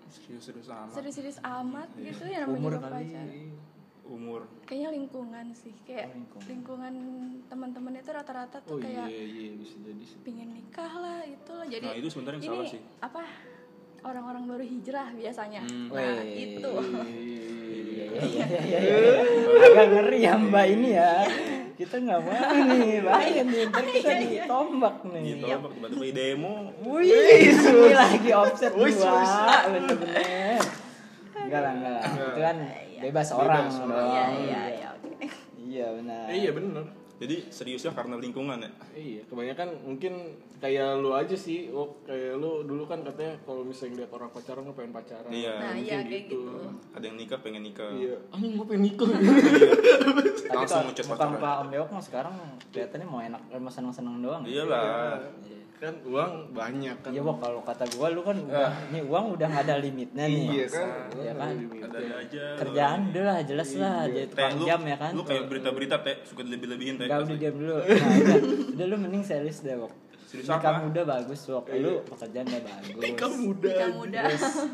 Serius-serius amat. serius-serius amat gitu ya namanya Umur juga kali. pacaran Umur. kayaknya lingkungan sih kayak Oh, lingkungan. lingkungan teman-teman itu rata-rata oh tuh kayak iya iya bisa jadi sih pingin nikah lah itulah jadi Nah, itu sebenarnya yang ini salah sih. apa orang-orang baru hijrah biasanya Hmm. nah Weh. itu Iya, iya, iya, iya, iya. Agak ngeri ya mbak ini ya. Kita nggak mau nih, bahaya nih. Ntar kita ditombak nih. Gitu, tiba-tiba di demo. Wih, ini lagi offset Wih, dua, bener-bener. Enggak lah, enggak lah. Itu kan bebas orang dong. iya iya iya oke Iya benar. Eh, iya bener Jadi seriusnya karena lingkungan ya. Iya, kebanyakan mungkin kayak lu aja sih. Oh, kayak lu dulu kan katanya kalau misalnya lihat orang pacaran lu pengen pacaran. Iya. nah Mungkin iya kayak gitu Ada yang nikah pengen nikah. Iya. Anjing gua pengen nikah. Tapi Langsung muka pacaran. muka Om Bewok mah sekarang kelihatannya mau enak, mau seneng-seneng doang. Iyalah. Iya. Kan uang banyak kan. Iya, Wok, kalau kata gua lu kan udah, nih uang udah ada limitnya nih. Iya kan. Iya kan? Ada aja. Kerjaan udah lah, jelas lah, jadi Teh, tukang jam ya kan. lu kayak berita-berita teh suka lebih-lebihin teh. Enggak udah diam dulu. Nah, udah, [LAUGHS] udah lu mending serius deh, Wok. Serius Nikah apa? muda bagus, Wok. Lu pekerjaan udah bagus. Nikah muda. nikah muda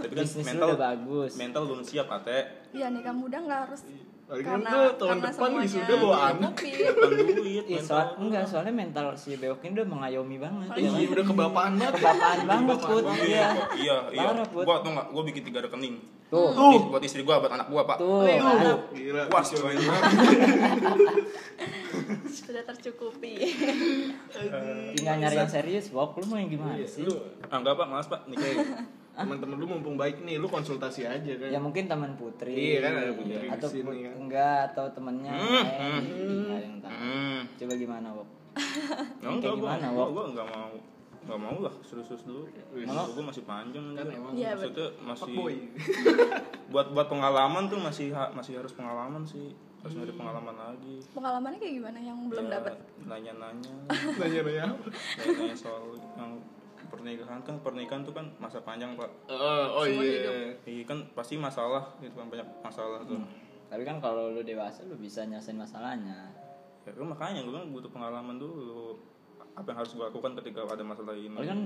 Tapi kan mental udah bagus. Mental belum siap ah, teh. ya nikah muda nggak harus Karena tuh tahun karena depan wisuda bawa anak. [LAUGHS] Duit Iya, soal, enggak, soalnya mental si bewok ini udah mengayomi banget. Oh, ya? Iya, udah kebapaan banget. Kebapaan banget, Put. Iya. Iya, iya. Gua tau nggak? Gua bikin tiga rekening. Tuh, Tuh. Buat istri gua, buat anak gua, Pak. tuh, Wih, kan? mantap. Gila. Puas coy. sudah tercukupi Tinggal nyari yang serius, Wok. Lu mau yang gimana Iya, sih? Ah, enggak, Pak. Malas, Pak. Nikah. Teman-teman lu mumpung baik nih, lu konsultasi aja kan. Ya mungkin teman putri. Iya, kan ada putri di atau sini, kan. enggak atau temennya Hmm, lain. hmm. Ada yang tahu. Hmm. Coba gimana, Wok? Ya, Kayak enggak, gimana, gua, Wok? gua enggak mau enggak mau lah serius-serius dulu. Mau? Gua masih panjang Kan emang Iya, Maksudnya masih [LAUGHS] buat buat pengalaman tuh masih ha- masih harus pengalaman sih. Harus nyari pengalaman lagi. pengalamannya kayak gimana yang belum Ya, dapat Nanya-nanya. [LAUGHS] Nanya-nanya apa? Nanya-nanya soal pernikahan kan pernikahan tuh kan masa panjang pak. Oh, oh Seumur iya. iya kan pasti masalah gitu kan banyak masalah tuh. Tapi kan kalau lu dewasa lu bisa nyelesain masalahnya. ya kan makanya gue kan butuh pengalaman dulu. Apa yang harus gue lakukan ketika ada masalah ini? Tapi kan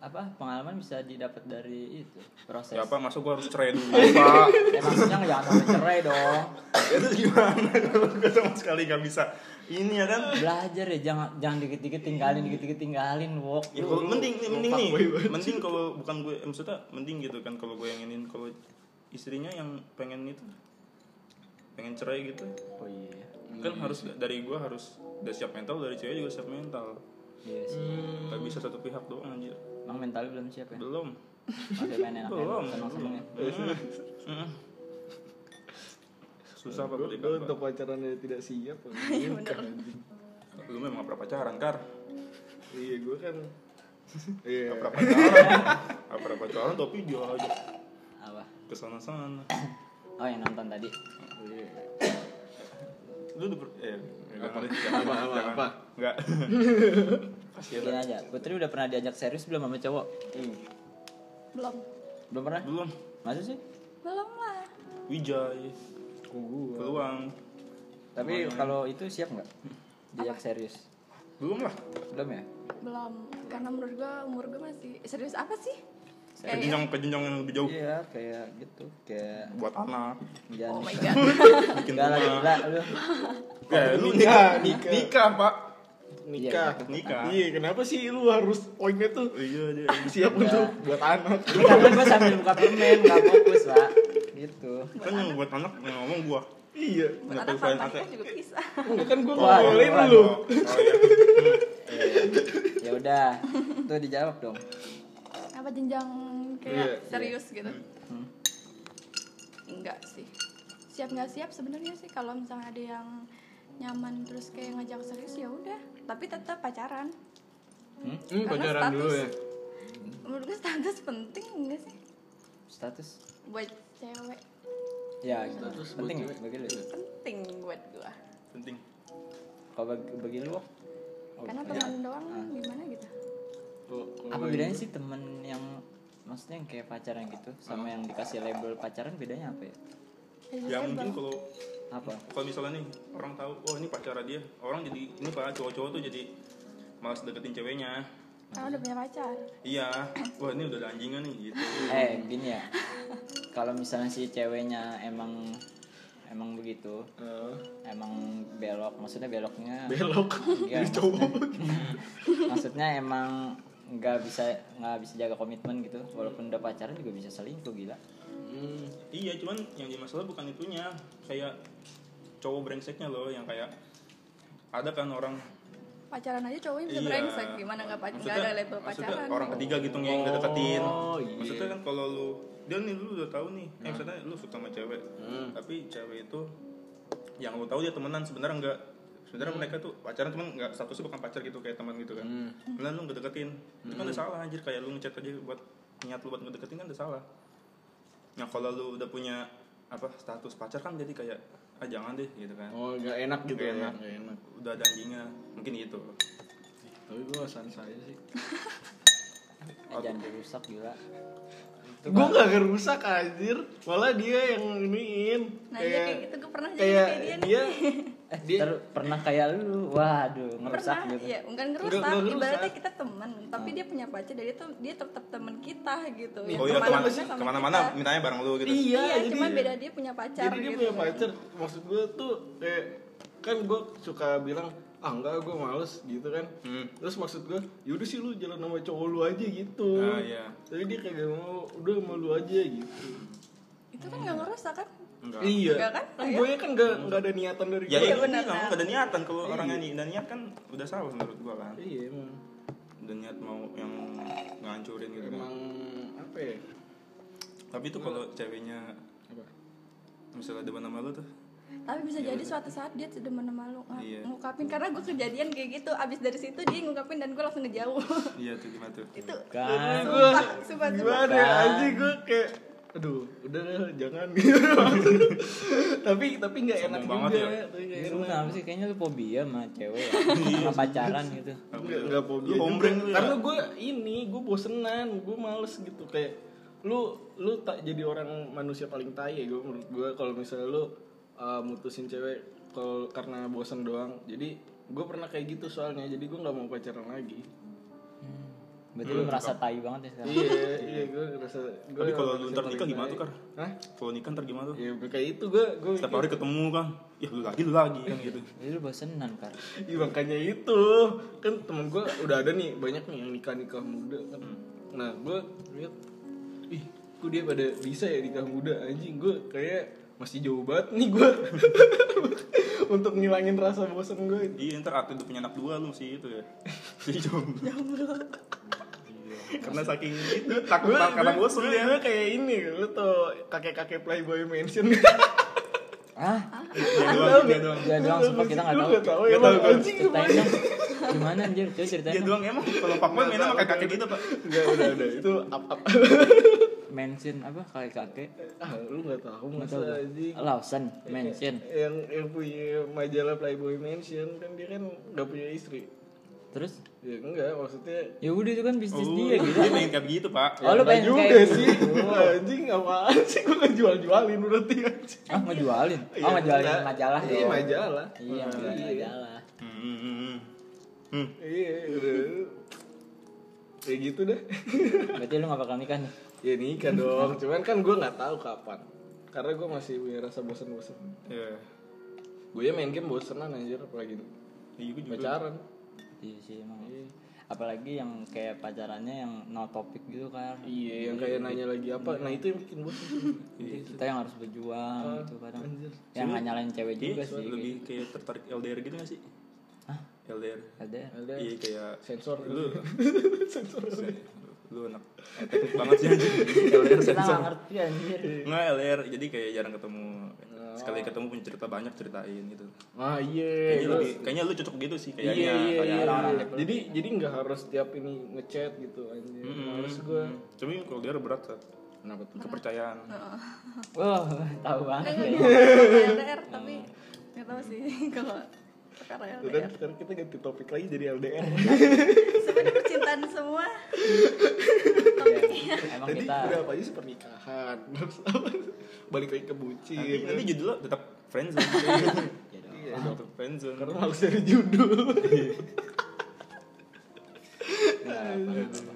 apa pengalaman bisa didapat dari itu proses. ya apa masuk gue harus cerai dulu [LAUGHS] pak. Ya maksudnya jangan sampai cerai dong. [LAUGHS] itu gimana? [LAUGHS] Kalau gue sama sekali nggak bisa ini ya kan? Belajar ya jangan jangan dikit-dikit tinggalin dikit-dikit tinggalin Wok. ya kalau mending nih mending nih. mending kalau bukan gue eh, maksudnya mending gitu kan kalau gue yang ingin kalau istrinya yang pengen itu pengen cerai gitu. Oh iya. kan harus dari gue harus udah siap mental dari cewek juga siap mental Iya sih. nggak bisa satu pihak doang anjir. Emang mentalnya belum siap ya? belum. Masih main enak Belum, seneng-seneng ya. Susah apa Gue beli untuk pacaran yang tidak siap. [LAUGHS] Iya, bener. lu memang pernah pacaran kar Iya, gue kan. [LAUGHS] Iya. gak pernah pacaran gak pernah pacaran tapi dia aja Apa? ke sana sana Oh yang nonton tadi. Iya. lu udah eh Apa? Apa, apa, apa? nggak [LAUGHS] kasihan Gini aja. Putri udah pernah diajak serius belum sama cowok? belum Belum pernah? belum Masa sih? belum lah Wijay Gue. peluang Tapi kalau itu siap nggak? Diajak serius? belum lah Belum ya? belum karena menurut gua umur gua masih serius apa sih ke kayak jenjang ke jenjang yang lebih jauh Iya, kayak gitu. Kayak buat anak jangan oh my [LAUGHS] god bikin Enggak lah rumah gila lu. ya lu Nikah, nikah nikah. nikah pak Nikah. Iya, nikah. Iya, kenapa sih lu harus poinnya tuh iya dia siap untuk buat anak? Ini karena gue sambil buka permen, nggak fokus lah. Gitu. kan yang buat anak yang ngomong gua Iya. buat Nggak anak tahu tambahnya kalian juga bisa Enggak kan ngobrolin wah, lu. oh, iya Iya, iya. Ya udah, tuh dijawab dong. apa jenjang kayak Iya, serius gitu Hmm. enggak sih siap nggak siap sebenarnya sih kalau misalnya ada yang nyaman terus kayak ngajak serius ya udah tapi tetap pacaran Hmm? Hmm, pacaran status. dulu ya. menurut gue status penting enggak sih Status. buat cewek Ya, gitu. Buat penting cewek. bagi lu. penting buat gua penting Kalau bagi, bagi lu? Oh, karena iya. teman doang Ah. gimana gitu Oh, Apa bedanya sih temen yang maksudnya yang kayak pacaran gitu sama yang dikasih label pacaran bedanya apa ya? ya mungkin kalau Apa? kalau misalnya nih orang tahu oh ini pacara dia orang jadi ini pak cowok-cowok tuh jadi malas deketin ceweknya karena udah punya pacar? Iya. Wah ini udah ada anjingan nih gitu. Eh, gini ya. Kalau misalnya si ceweknya emang emang begitu, Eh, emang belok, maksudnya beloknya belok? Iya, cowok. maksudnya emang nggak bisa nggak bisa jaga komitmen gitu. Walaupun udah pacaran juga bisa selingkuh gila. Hmm. iya cuman yang jadi masalah bukan itunya. Kayak cowok brengseknya loh yang kayak ada kan orang pacaran aja cowoknya bisa Iya. brengsek. Gimana nggak pacaran Maksudnya- ada label maksudnya pacaran? orang ketiga gitu yang udah deketin. Oh, iya. maksudnya kan kalau lu dia nih lu udah tahu nih. Eh, misalnya lu suka sama cewek. Hmm. tapi cewek itu yang lu tahu dia temenan sebenarnya enggak sebenarnya mereka tuh pacaran cuman nggak statusnya bukan pacar gitu kayak teman gitu kan. Hmm. kemudian lu ngedeketin. Itu kan udah salah anjir. Kayak lu ngechat aja buat niat lu buat ngedeketin kan udah salah. Nah kalau lu udah punya apa status pacar kan jadi kayak ah jangan deh gitu kan Oh, nggak enak gitu ya. enak. Nggak enak. udah ada anjingnya mungkin gitu Tapi gue sans saya sih. Eh, [LAUGHS] jangan dirusak gila Gue gak ngerusak anjir. Malah dia yang iniin. nah iya kayak gitu gue pernah jadi kayak kayak dia nih dia [LAUGHS] eh Dia- ter- pernah kayak lu waduh ngerusak pernah gitu. ya bukan Nggak- ngerusak nggak ngerusak. ibaratnya kita teman tapi dia punya pacar jadi tuh dia tetap teman kita gitu. Oh Ya, iya ke mana, ke mana-mana sama ke mana-mana kita. mintanya bareng lu gitu. Iya, iya jadi cuman beda dia punya pacar jadi dia gitu. punya pacar maksud gue tuh kayak kan gue suka bilang ah enggak gue males gitu kan. Hmm. terus maksud gue yaudah sih lu jalan sama cowok lu aja gitu. Ah, iya. tapi dia kayak mau udah sama lu aja gitu. Itu kan nggak ngerusak kan enggak. Iya. Enggak kan? kan Iya. gue kan gak, gak ada niatan dari ya gue iya benar, benar nah. gak ada niatan. Kalau orangnya ni dan niat kan udah salah menurut gua kan. Iya emang. Dan niat mau yang ngancurin gitu kan. Emang apa ya? Tapi itu kalau ceweknya apa? misalnya depan sama lu tuh. Tapi bisa jadi suatu saat dia sudah malu ng- Iya. ngungkapin. Karena gue kejadian kayak gitu abis dari situ dia ngungkapin dan gue langsung ngejauh. Iya tuh gimana tuh? Itu kan sumpah sumpah sumpah. Gimana? Ya Kan. anjing gue kayak aduh udah lah, jangan gitu [LAUGHS] tapi tapi nggak enak banget juga ya. tapi nggak lu enak kenapa sih kayaknya lu fobia sama cewek ya [LAUGHS] sama pacaran gitu Nggak, nggak fobia Lu juga. hombreng lu ya? Karena gue ini, gue bosenan, gue males gitu kayak lu lu tak jadi orang manusia paling tai ya gue menurut gue kalau misalnya lu uh, mutusin cewek kalau karena bosen doang. Jadi gue pernah kayak gitu soalnya, jadi gue nggak mau pacaran lagi. Berarti lu merasa tai banget ya sekarang. Iya, iya gue ngerasa. Gua tapi kalau lu ntar nikah gimana tuh kar? Hah? kalau nikah ntar gimana tuh? Ya kayak itu gue gue setiap hari ketemu kan. Ya lu lagi lu lagi kan gitu. Jadi lu bosenan kan Iya makanya itu. Kan temen gue udah ada nih banyak nih yang nikah nikah muda kan. Nah gue lihat, ih, kok dia pada bisa ya nikah muda? Anjing gue kayak masih jauh banget nih gue [LAUGHS] untuk ngilangin rasa bosan gue. iya ntar waktu itu punya anak dua lu sih itu ya. Si jomblo karena saking [LAUGHS] itu takut Gue karena bosan gue, dia gue kayak ini, lu tau kakek kakek playboy mansion. [LAUGHS] ah dia doang dia doang. Dia doang sumpah kita nggak tahu. nggak tahu Nggak ya tahu, gua. anjing. Gimana? gimana anjir? Coba ceritain. Dia doang emang. Kalau pak boy mainnya pakai kakek gitu pak. Enggak udah udah. [LAUGHS] Itu up up. mention apa? Kakek kakek. Ah lu nggak tahu nggak masa tahu gua. Lawson mention yang yang punya majalah Playboy Mansion kan dia kan nggak punya istri. Terus ya enggak maksudnya ya udah itu kan bisnis oh, dia gitu. dia pengen kayak gitu pak. Oh, lu pengen juga kayak sih. gitu. [LAUGHS] anjing apaan sih? Gue ngejual jualin berarti anjing ah ngejualin Iya, oh ngejualin enggak. majalah. Iya majalah. Iya ngejualin iya. majalah. Hmm, hmm, hmm. hmm. iya udah. Kayak gitu dah [LAUGHS] berarti lu gak bakal nikah nih? Ya nikah dong. Cuman kan gue nggak tahu kapan. Karena gue masih punya rasa bosan-bosan ya gue ya main game bosenan anjir. Apalagi iya gue juga. pacaran iya sih emang. Apalagi yang kayak pacarannya yang no topik gitu kan iya yang kayak nanya lagi apa. Nah itu yang bikin bosan. Kita yang harus berjuang gitu kadang. anjir. yang nggak nyalain cewek Iya, juga sih lebih kayak tertarik LDR gitu gak sih? Hah? LDR ada ada iya kayak sensor. lu. [LAUGHS] Sensor. Lu anak teknik banget sih anjing. LDR kita sensor nggak ngerti anjir. Nggak LDR jadi kayak jarang ketemu sekali ketemu punya cerita banyak ceritain gitu. Ah iya. Kayaknya Lu- lebih kayaknya lu cocok gitu sih iya kayaknya. iya. Kayak iya iya. jadi jadi nggak harus tiap ini ngechat gitu anjir males gue tapi kalau LDR berat Sat. kenapa tuh? Kepercayaan. Wah [LAUGHS] tahu banget. Enggak, ya. enggak, enggak, LDR tapi nggak tahu sih [LAUGHS] kalau perkara Udah, LDR sekarang kita ganti topik lagi jadi LDR [LAUGHS] sebenarnya percintaan semua. Iya, emang Tadi kita udah apa aja sih pernikahan? Terus apa Balik lagi ke bucin nanti, nanti judulnya tetap friendzone [LAUGHS] ya dong. Iya, tetap friendzone Karena males dari judul Nggak apa-apa.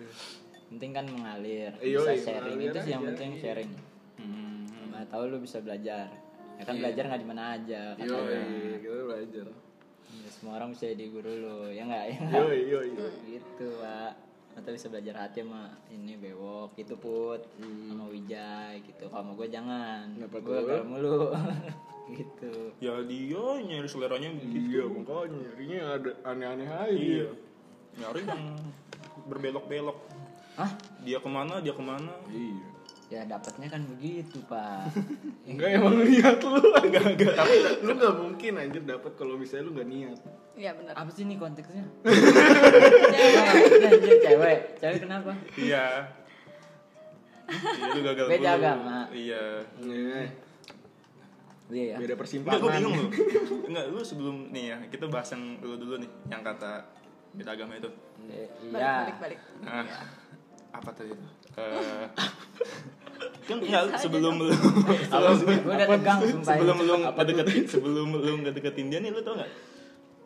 penting kan mengalir Iya, bisa iya, sharing mengalir itu sih yang penting iya. sharing hmm. nggak tahu lu bisa belajar ya kan Iya. belajar nggak di mana aja kan Yo, ada. kita belajar Ya, semua orang bisa jadi guru lo ya nggak ya Yo, nggak? yo, yo gitu pak atau bisa belajar hati sama ini bewok gitu put. Sama wijay gitu. Kalau mau gue jangan. Kenapa gue gagal mulu. [LAUGHS] Gitu. Ya dia nyari seleranya Iya, gitu makanya Nyarinya ada aneh-aneh aja. Iya. Nyari yang berbelok-belok. Ah dia ke mana dia ke mana? Iya. Ya dapatnya kan begitu pak. Enggak emang niat lu. Enggak, enggak Tapi lu gak mungkin anjir dapat kalau misalnya lu gak niat iya benar. Apa sih nih konteksnya? [LAUGHS] Anjir, cewek. Cewek kenapa? Iya. Iya lu gagal Beda mulu. agama. iya. Iya. Iya ya Beda Enggak, gue persimpangan bingung lu Enggak, lu sebelum nih ya Kita bahas yang dulu dulu nih Yang kata beda agama itu. Balik iya. Balik balik Nah, apa tadi tuh Eh, [LAUGHS] kan nggak sebelum lu tegang sumpah sebelum lu nggak deketin sebelum lu nggak deketin dia nih lu tau nggak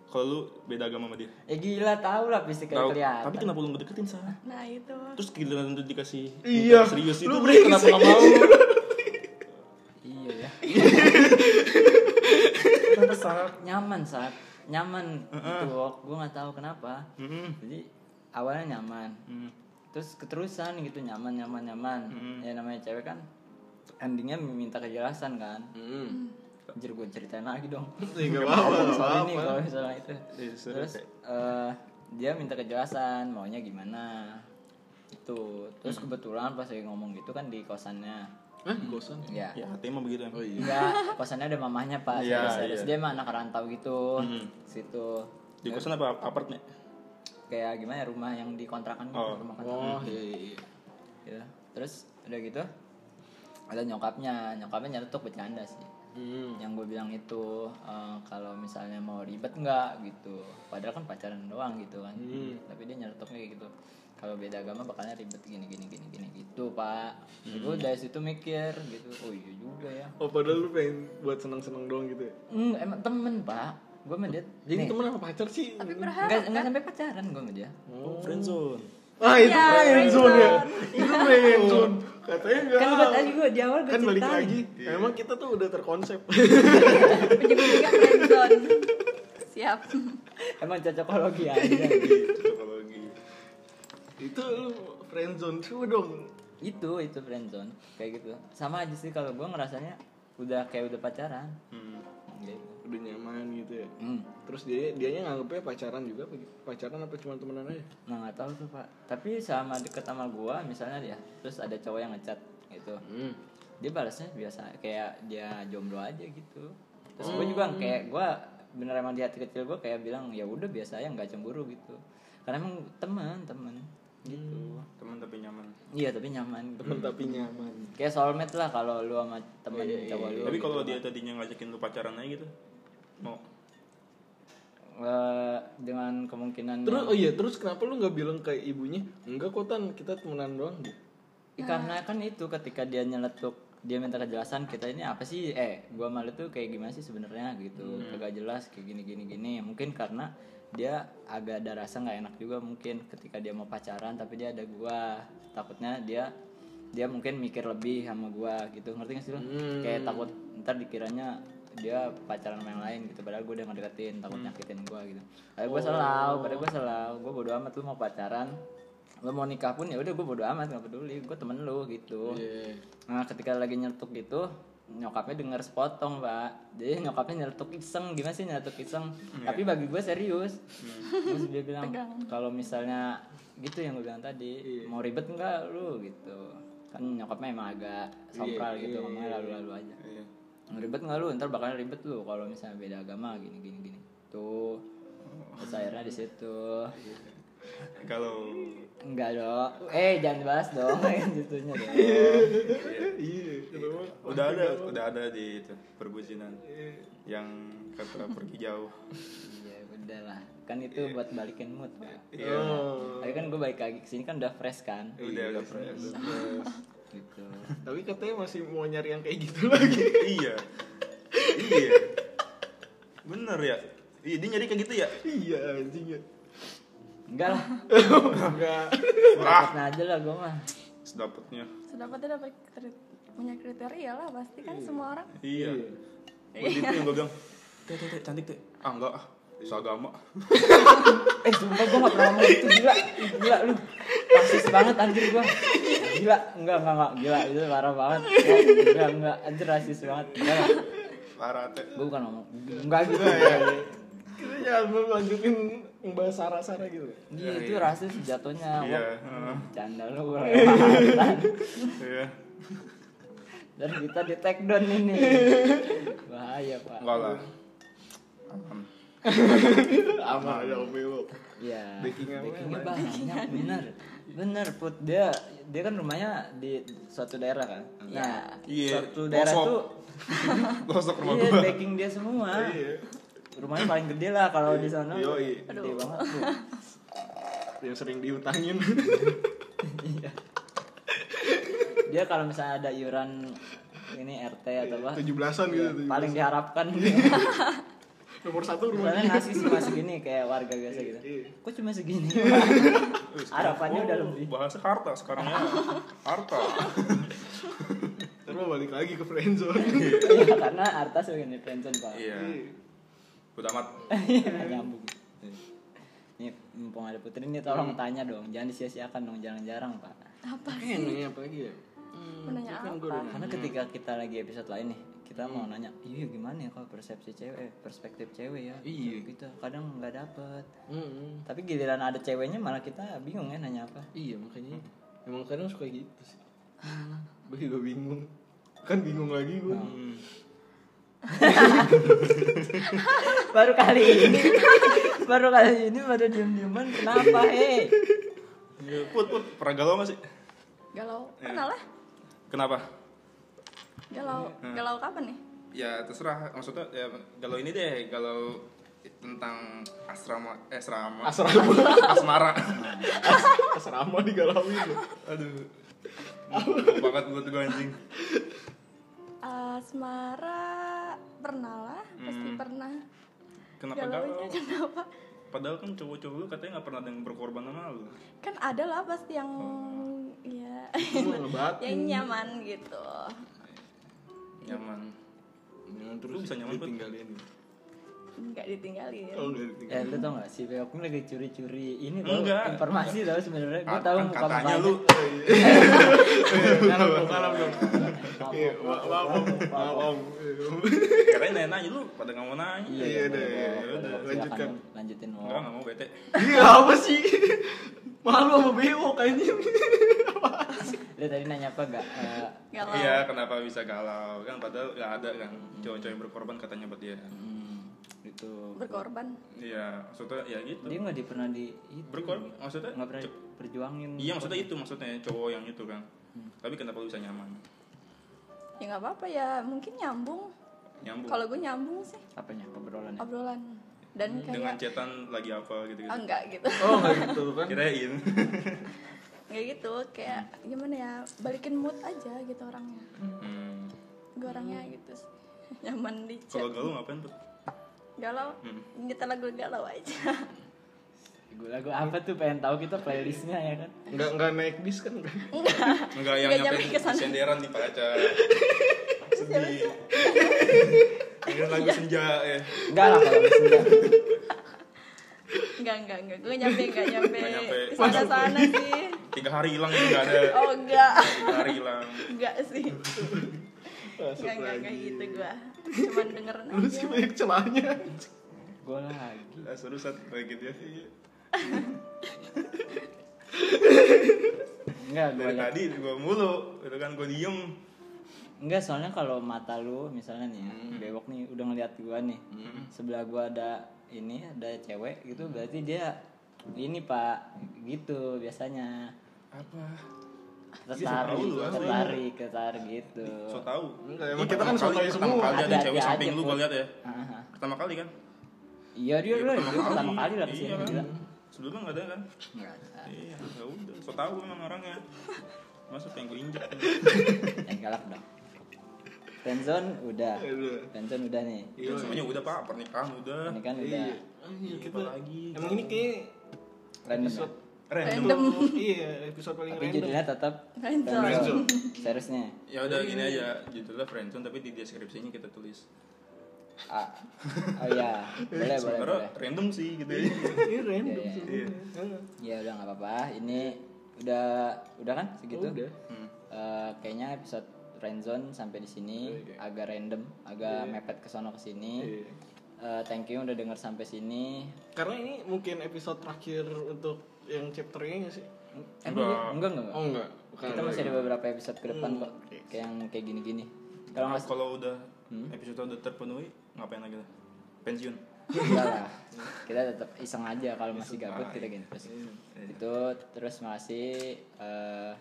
kalau lu beda agama sama dia? Ya gila tau lah pasti kayak kelihatan. Tapi kenapa lu nggak deketin sah nah itu. Terus giliran untuk dikasih Iya. serius itu Lu brengsek. kenapa nggak mau? Iya ya. [LAUGHS] Terus saat nyaman saat nyaman gitu gue nggak tahu kenapa. Jadi awalnya nyaman. Mm. terus keterusan gitu nyaman nyaman nyaman. Ya namanya cewek kan endingnya minta kejelasan kan. Hmm. Anjir gue ceritain lagi dong [LAUGHS] Ya, nggak apa-apa, nih apa-apa. kalau misalnya itu Iya, terus eh, dia minta kejelasan maunya gimana itu terus Hmm. kebetulan pas lagi ngomong gitu kan di kosannya Hah, di kosan? ya ya hati mah begitu Oh iya. enggak kosannya ada mamahnya pak Iya, serius, serius. iya. dia mah anak rantau gitu Hmm. situ di kosan apa apart nih kayak gimana ya rumah yang dikontrakan gitu Oh. rumah kontrakan Oh, iya, iya, iya. gitu. terus udah gitu ada nyokapnya nyokapnya nyeretuk bercanda sih Hmm. yang gue bilang itu eh, kalau misalnya mau ribet nggak gitu. Padahal kan pacaran doang gitu kan. Hmm. tapi dia nyeretuknya kayak gitu. Kalau beda agama bakalnya ribet gini gini gini gini gitu pak. Jadi gue dari situ mikir gitu. Oh iya juga ya. Oh, padahal lu pengen buat seneng-seneng doang gitu ya? Hmm, emang temen pak. Gue sama dia Jadi temen apa pacar sih? tapi berharap enggak sampai pacaran gue sama dia. Oh. Friendzone Ah, itu Ya, friendzone ya? Itu friendzone. [LAUGHS] Katanya enggak. kan gue tadi gue di awal gue Kan balik lagi. Emang kita tuh udah terkonsep. [LAUGHS] friendzone siap emang cocokologi aja psikologi itu lu friendzone coba dong. itu itu friendzone kayak gitu sama aja sih kalau gue ngerasanya udah kayak udah pacaran hmm. Gitu. Udah nyaman gitu ya. Hmm. Terus dia dianya nganggepnya pacaran juga gitu? Pacaran apa cuma temenan aja? Nah nggak tahu tuh pak. Tapi sama deket sama gua misalnya dia, terus ada cowok yang ngechat gitu, Hmm. dia balasnya biasa kayak dia jomblo aja gitu. Terus gua juga kayak gua bener emang di hati kecil gua kayak bilang ya udah biasa ya nggak cemburu gitu. Karena emang teman teman gitu. teman tapi nyaman Iya tapi nyaman. gitu. [LAUGHS] Temen tapi nyaman. Kayak soulmate lah kalau lu sama temen cowok lu. tapi gitu. kalau dia tadinya ngajakin lu pacaran aja gitu mau Eh, dengan kemungkinan Terus yang- oh iya, terus kenapa lu nggak bilang ke ibunya? Enggak kok Tan, kita temenan doang. Ya, karena kan itu ketika dia nyeletuk dia minta kejelasan kita ini apa sih? Eh gua malu tuh kayak gimana sih sebenarnya? Gitu. Kagak jelas kayak gini gini gini. Mungkin karena dia agak ada rasa nggak enak juga mungkin ketika dia mau pacaran tapi dia ada gua. Takutnya dia dia mungkin mikir lebih sama gua gitu. Ngerti gak sih lo kayak takut ntar dikiranya dia pacaran sama yang lain gitu. Padahal gue udah ngedeketin takut nyakitin gua gitu. Padahal gue selalu padahal gue selalu. Gue bodo amat lu mau pacaran lo mau nikah pun ya udah gue bodo amat nggak peduli. Gue temen lu gitu. Iya. nah ketika lagi nyetuk gitu nyokapnya denger sepotong pak. Jadi nyokapnya nyetuk iseng. Gimana sih nyetuk iseng? Tapi bagi gue serius. Terus dia bilang kalau misalnya gitu yang gue bilang tadi mau ribet enggak lu? Gitu. Kan nyokapnya emang agak sompral gitu ngomongnya lalu-lalu aja. iya. mau ribet nggak lu? Ntar bakalan ribet lu kalau misalnya beda agama gini gini gini. Tuh. Terus akhirnya di situ kalau enggak dong eh jangan bahas dong. [LAUGHS] Yang situnya dong. Iya, kenapa? udah ada udah ada di itu perbucinan yang kata pergi jauh. Iya udah lah. Kan itu buat balikin mood pak. Iya. Oh. tapi kan gue balik lagi ke sini kan udah fresh kan? Udah udah fresh. [LAUGHS] gitu. Tapi katanya masih mau nyari yang kayak gitu lagi. iya. Iya. Bener ya? Iya dia nyari kayak gitu ya? Iya anjing ya. Enggak lah. [LAUGHS] Enggak. dapatnya aja lah gue mah. Sedapatnya. Sedapatnya dapat kri- punya kriteria lah pasti kan semua orang. Iya. Buat itu yang gue bilang. Teh teh teh cantik teh ah enggak. Ah seagama. [LAUGHS] Eh sumpah gue gak pernah ngomong itu gila. Gila lu. Rasis banget anjir gue gila. Enggak enggak enggak. Gila itu parah banget. Enggak enggak. Anjir rasis banget. Enggak parah teh. Gue bukan ngomong. Enggak gitu. Kita jangan lanjutin bahas sara-sara gitu. Iya itu rasis jatuhnya. iya. Canda lu kelewatan. iya Dan kita di take down ini. Bahaya pak. enggak lah aman [LAUGHS] Aman ada obelo. Iya. Backingnya banyak bener. Bener put dia dia kan rumahnya di suatu daerah kan. Nah, Iya, suatu daerah pelosok. tuh [LAUGHS] Losok rumah iya gua backing dia semua. Iya. Rumahnya paling gede lah kalau di sana. Yoi. Gede banget tuh. [LAUGHS] Yang sering diutangin. Iya. dia kalau misalnya ada iuran ini RT atau apa tujuh belasan gitu tujuh paling diharapkan [LAUGHS] nomor satu rumah Misalnya ngasih cuma segini kayak warga biasa gitu. Iya. Kok cuma segini? [LAUGHS] Harapannya udah oh, lebih. Bahasa harta sekarang ya. Harta. terus balik lagi ke friendzone Iya, karena Arta sebagai friendzone pak. Iya. Udah amat. Nyambung. Nih, mumpung ada Putri nih tolong tanya dong, jangan disia-siakan dong, jarang-jarang pak. apa eh nanya apa lagi ya Mau nanya kan apa? Karena ketika kita lagi episode lain nih, kita mau nanya, iya gimana ya kalau persepsi cewek, eh, perspektif cewek ya? Iya. Kita kadang nggak dapet. Hmm, Tapi giliran ada ceweknya malah kita bingung ya nanya apa. iya makanya emang kadang suka gitu sih gue juga bingung kan bingung lagi gue Hmm. [LAUGHS] baru kali ini, baru kali ini pada diem-dieman, kenapa hei? Put, put, pernah galau gak sih? galau Iya. pernah lah Kenapa? galau Hmm. galau kapan nih Ya terserah, maksudnya ya galau ini deh, galau tentang asrama, eh asrama, asrama asmara. [LAUGHS] asrama digalauin loh Aduh. banget buat gue anjing. asmara pernah lah pasti Hmm. pernah Kenapa galaunya galau? [LAUGHS] kenapa Padahal kan cowok-cowok lu katanya gak pernah ada yang berkorban sama lu. kan ada lah pasti yang Oh. ya yang nyaman gitu Nyaman. Ya, terus Lu bisa nyaman, Put? ditinggalin nggak ditinggalin oh Ya ditinggalin lu tau gak si Beok ini lagi curi-curi ini tau Enggak. informasi tau sebenarnya gue Kan tahu muka katanya lu ngalam dong iya maaf katanya nanya, nanya lu pada gak mau nanya. Iya, Iya iya, deh, boleh, udah, boleh. lanjutkan. Lanjutin mau. gak mau bete. iya apa sih malu sama bewok kayaknya Lu tadi nanya apa gak? Eh, galau Iya, kenapa bisa galau? Kan padahal gak ada kan cowok-cowok yang berkorban katanya buat dia. hmm, itu. berkorban Iya, maksudnya ya gitu. Dia nggak di pernah di itu. Berkorban maksudnya? Nggak pernah perjuangin. Iya, maksudnya itu maksudnya cowok yang itu kan. Tapi kenapa lu bisa nyaman? ya nggak apa-apa ya mungkin nyambung Nyambung. kalau gue nyambung sih Apanya obrolannya? obrolan dan dengan kayak cetan lagi apa gitu-gitu. oh, enggak gitu oh nggak gitu [LAUGHS] kan Kirain. [LAUGHS] nggak gitu kayak gimana ya balikin mood aja gitu orangnya Hmm. gue orangnya gitu sih. [LAUGHS] nyaman di Kalau galau ngapain tuh? Galau Hmm. nyetel lagu galau aja Gue lagu apa tuh pengen tahu kita playlistnya ya kan? nggak nggak naik bis kan Enggak yang Nggak nyampe nyampe ke sana. senderan di pacar. Sedih. Dengan lagu senja ya. Enggak lah kalau misalnya. enggak enggak enggak gue nyampe enggak nyampe Nggak nyampe. sana sana sih Tiga hari hilang nggak ada. oh enggak Tiga hari hilang. enggak sih Masuk enggak lagi. kayak gitu gue cuman dengerin [LAUGHS] lu sih aja banyak celahnya Gue lagi. Ah, seru saat kayak gitu ya. Enggak, gue Dari tadi gue mulu, itu kan gue diem. Enggak, soalnya kalau mata lu misalnya nih ya, Hmm. bewok nih udah ngeliat gua nih. Sebelah gua ada ini, ada cewek gitu, berarti dia ini Pak, gitu biasanya. Apa? Tertarik, lu, asli. tertarik, tertarik gitu. So tau. Enggak, emang kita kan sotoy pertama semua. kali ada cewek samping lu gue liat ya. Pertama kali kan? Iya dia Iya, lah, dia pertama kali lah Iya ke sini kan? Sebelumnya nggak ada kan? Nggak ada. Iya, ya udah. So tau emang orangnya. Masa pengen gue injek. Jangan [LAUGHS] galak dong. Friendzone udah. Ya udah. Nih. Iya. Semuanya udah pak, pernikahan udah. Ini kan udah Iya. Iya, Apa kita lagi? emang ini kayak random episode Random. iya episode paling Tapi random. judulnya tetap Friendzone. Friendzone. Seriusnya. Ya udah gini aja, judulnya friendzone tapi di deskripsinya kita tulis. Ah, oh iya, boleh boleh Sebenarnya boleh. random sih gitu ya. Ini random Iya, iya. sebenarnya. Ya udah nggak apa-apa. Ini udah udah kan segitu. Oh, udah. Hmm. Eh, kayaknya episode friendzone sampai di sini Oke. agak random, agak mepet ke sono ke sini. Iya. Eh, thank you udah denger sampai sini. Karena ini mungkin episode terakhir untuk yang chapter ini sih? Eh, Enggak. enggak, enggak, enggak. Oh enggak. Bukan Kita masih ada beberapa episode ke depan Hmm, kok. oke. Kayak yang kayak gini-gini. Kalau nggak Kalau udah Hmm? episode udah terpenuhi, ngapain lagi lah? Pensiun. enggak lah. Kita tetap iseng aja kalau masih gabut kita gini terus. Iya. Itu terus makasih eh,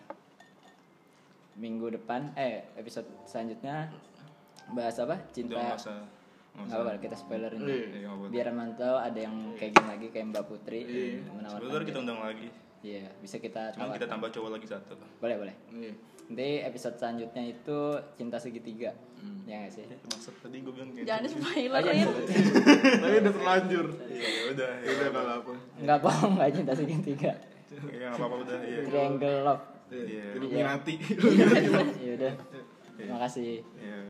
minggu depan eh episode selanjutnya bahas apa? Cinta Udah nggak nggak nggak apa-apa kita spoilerin Iya. Iya, nggak biar mantau ada yang kayak gini lagi kayak Mbak Putri Iya. menawarkan Sebenarnya kita undang lagi. Iya, bisa kita tawarkan. kita tambah cowok lagi satu. Boleh, boleh. Iya. Nanti episode selanjutnya itu cinta segitiga. Ya nggak sih? Eh, Maksud tadi gue bilang kayak Jangan gitu. spoiler disebutin. [LAUGHS] Tapi udah terlanjur. Iya, ya udah. Ya udah kalau apa. Nggak bohong, nggak cinta segitiga. Ya nggak apa-apa udah. Iya. Triangle love. Iya. Iya. Illuminati. ya udah. Terima kasih. Iya.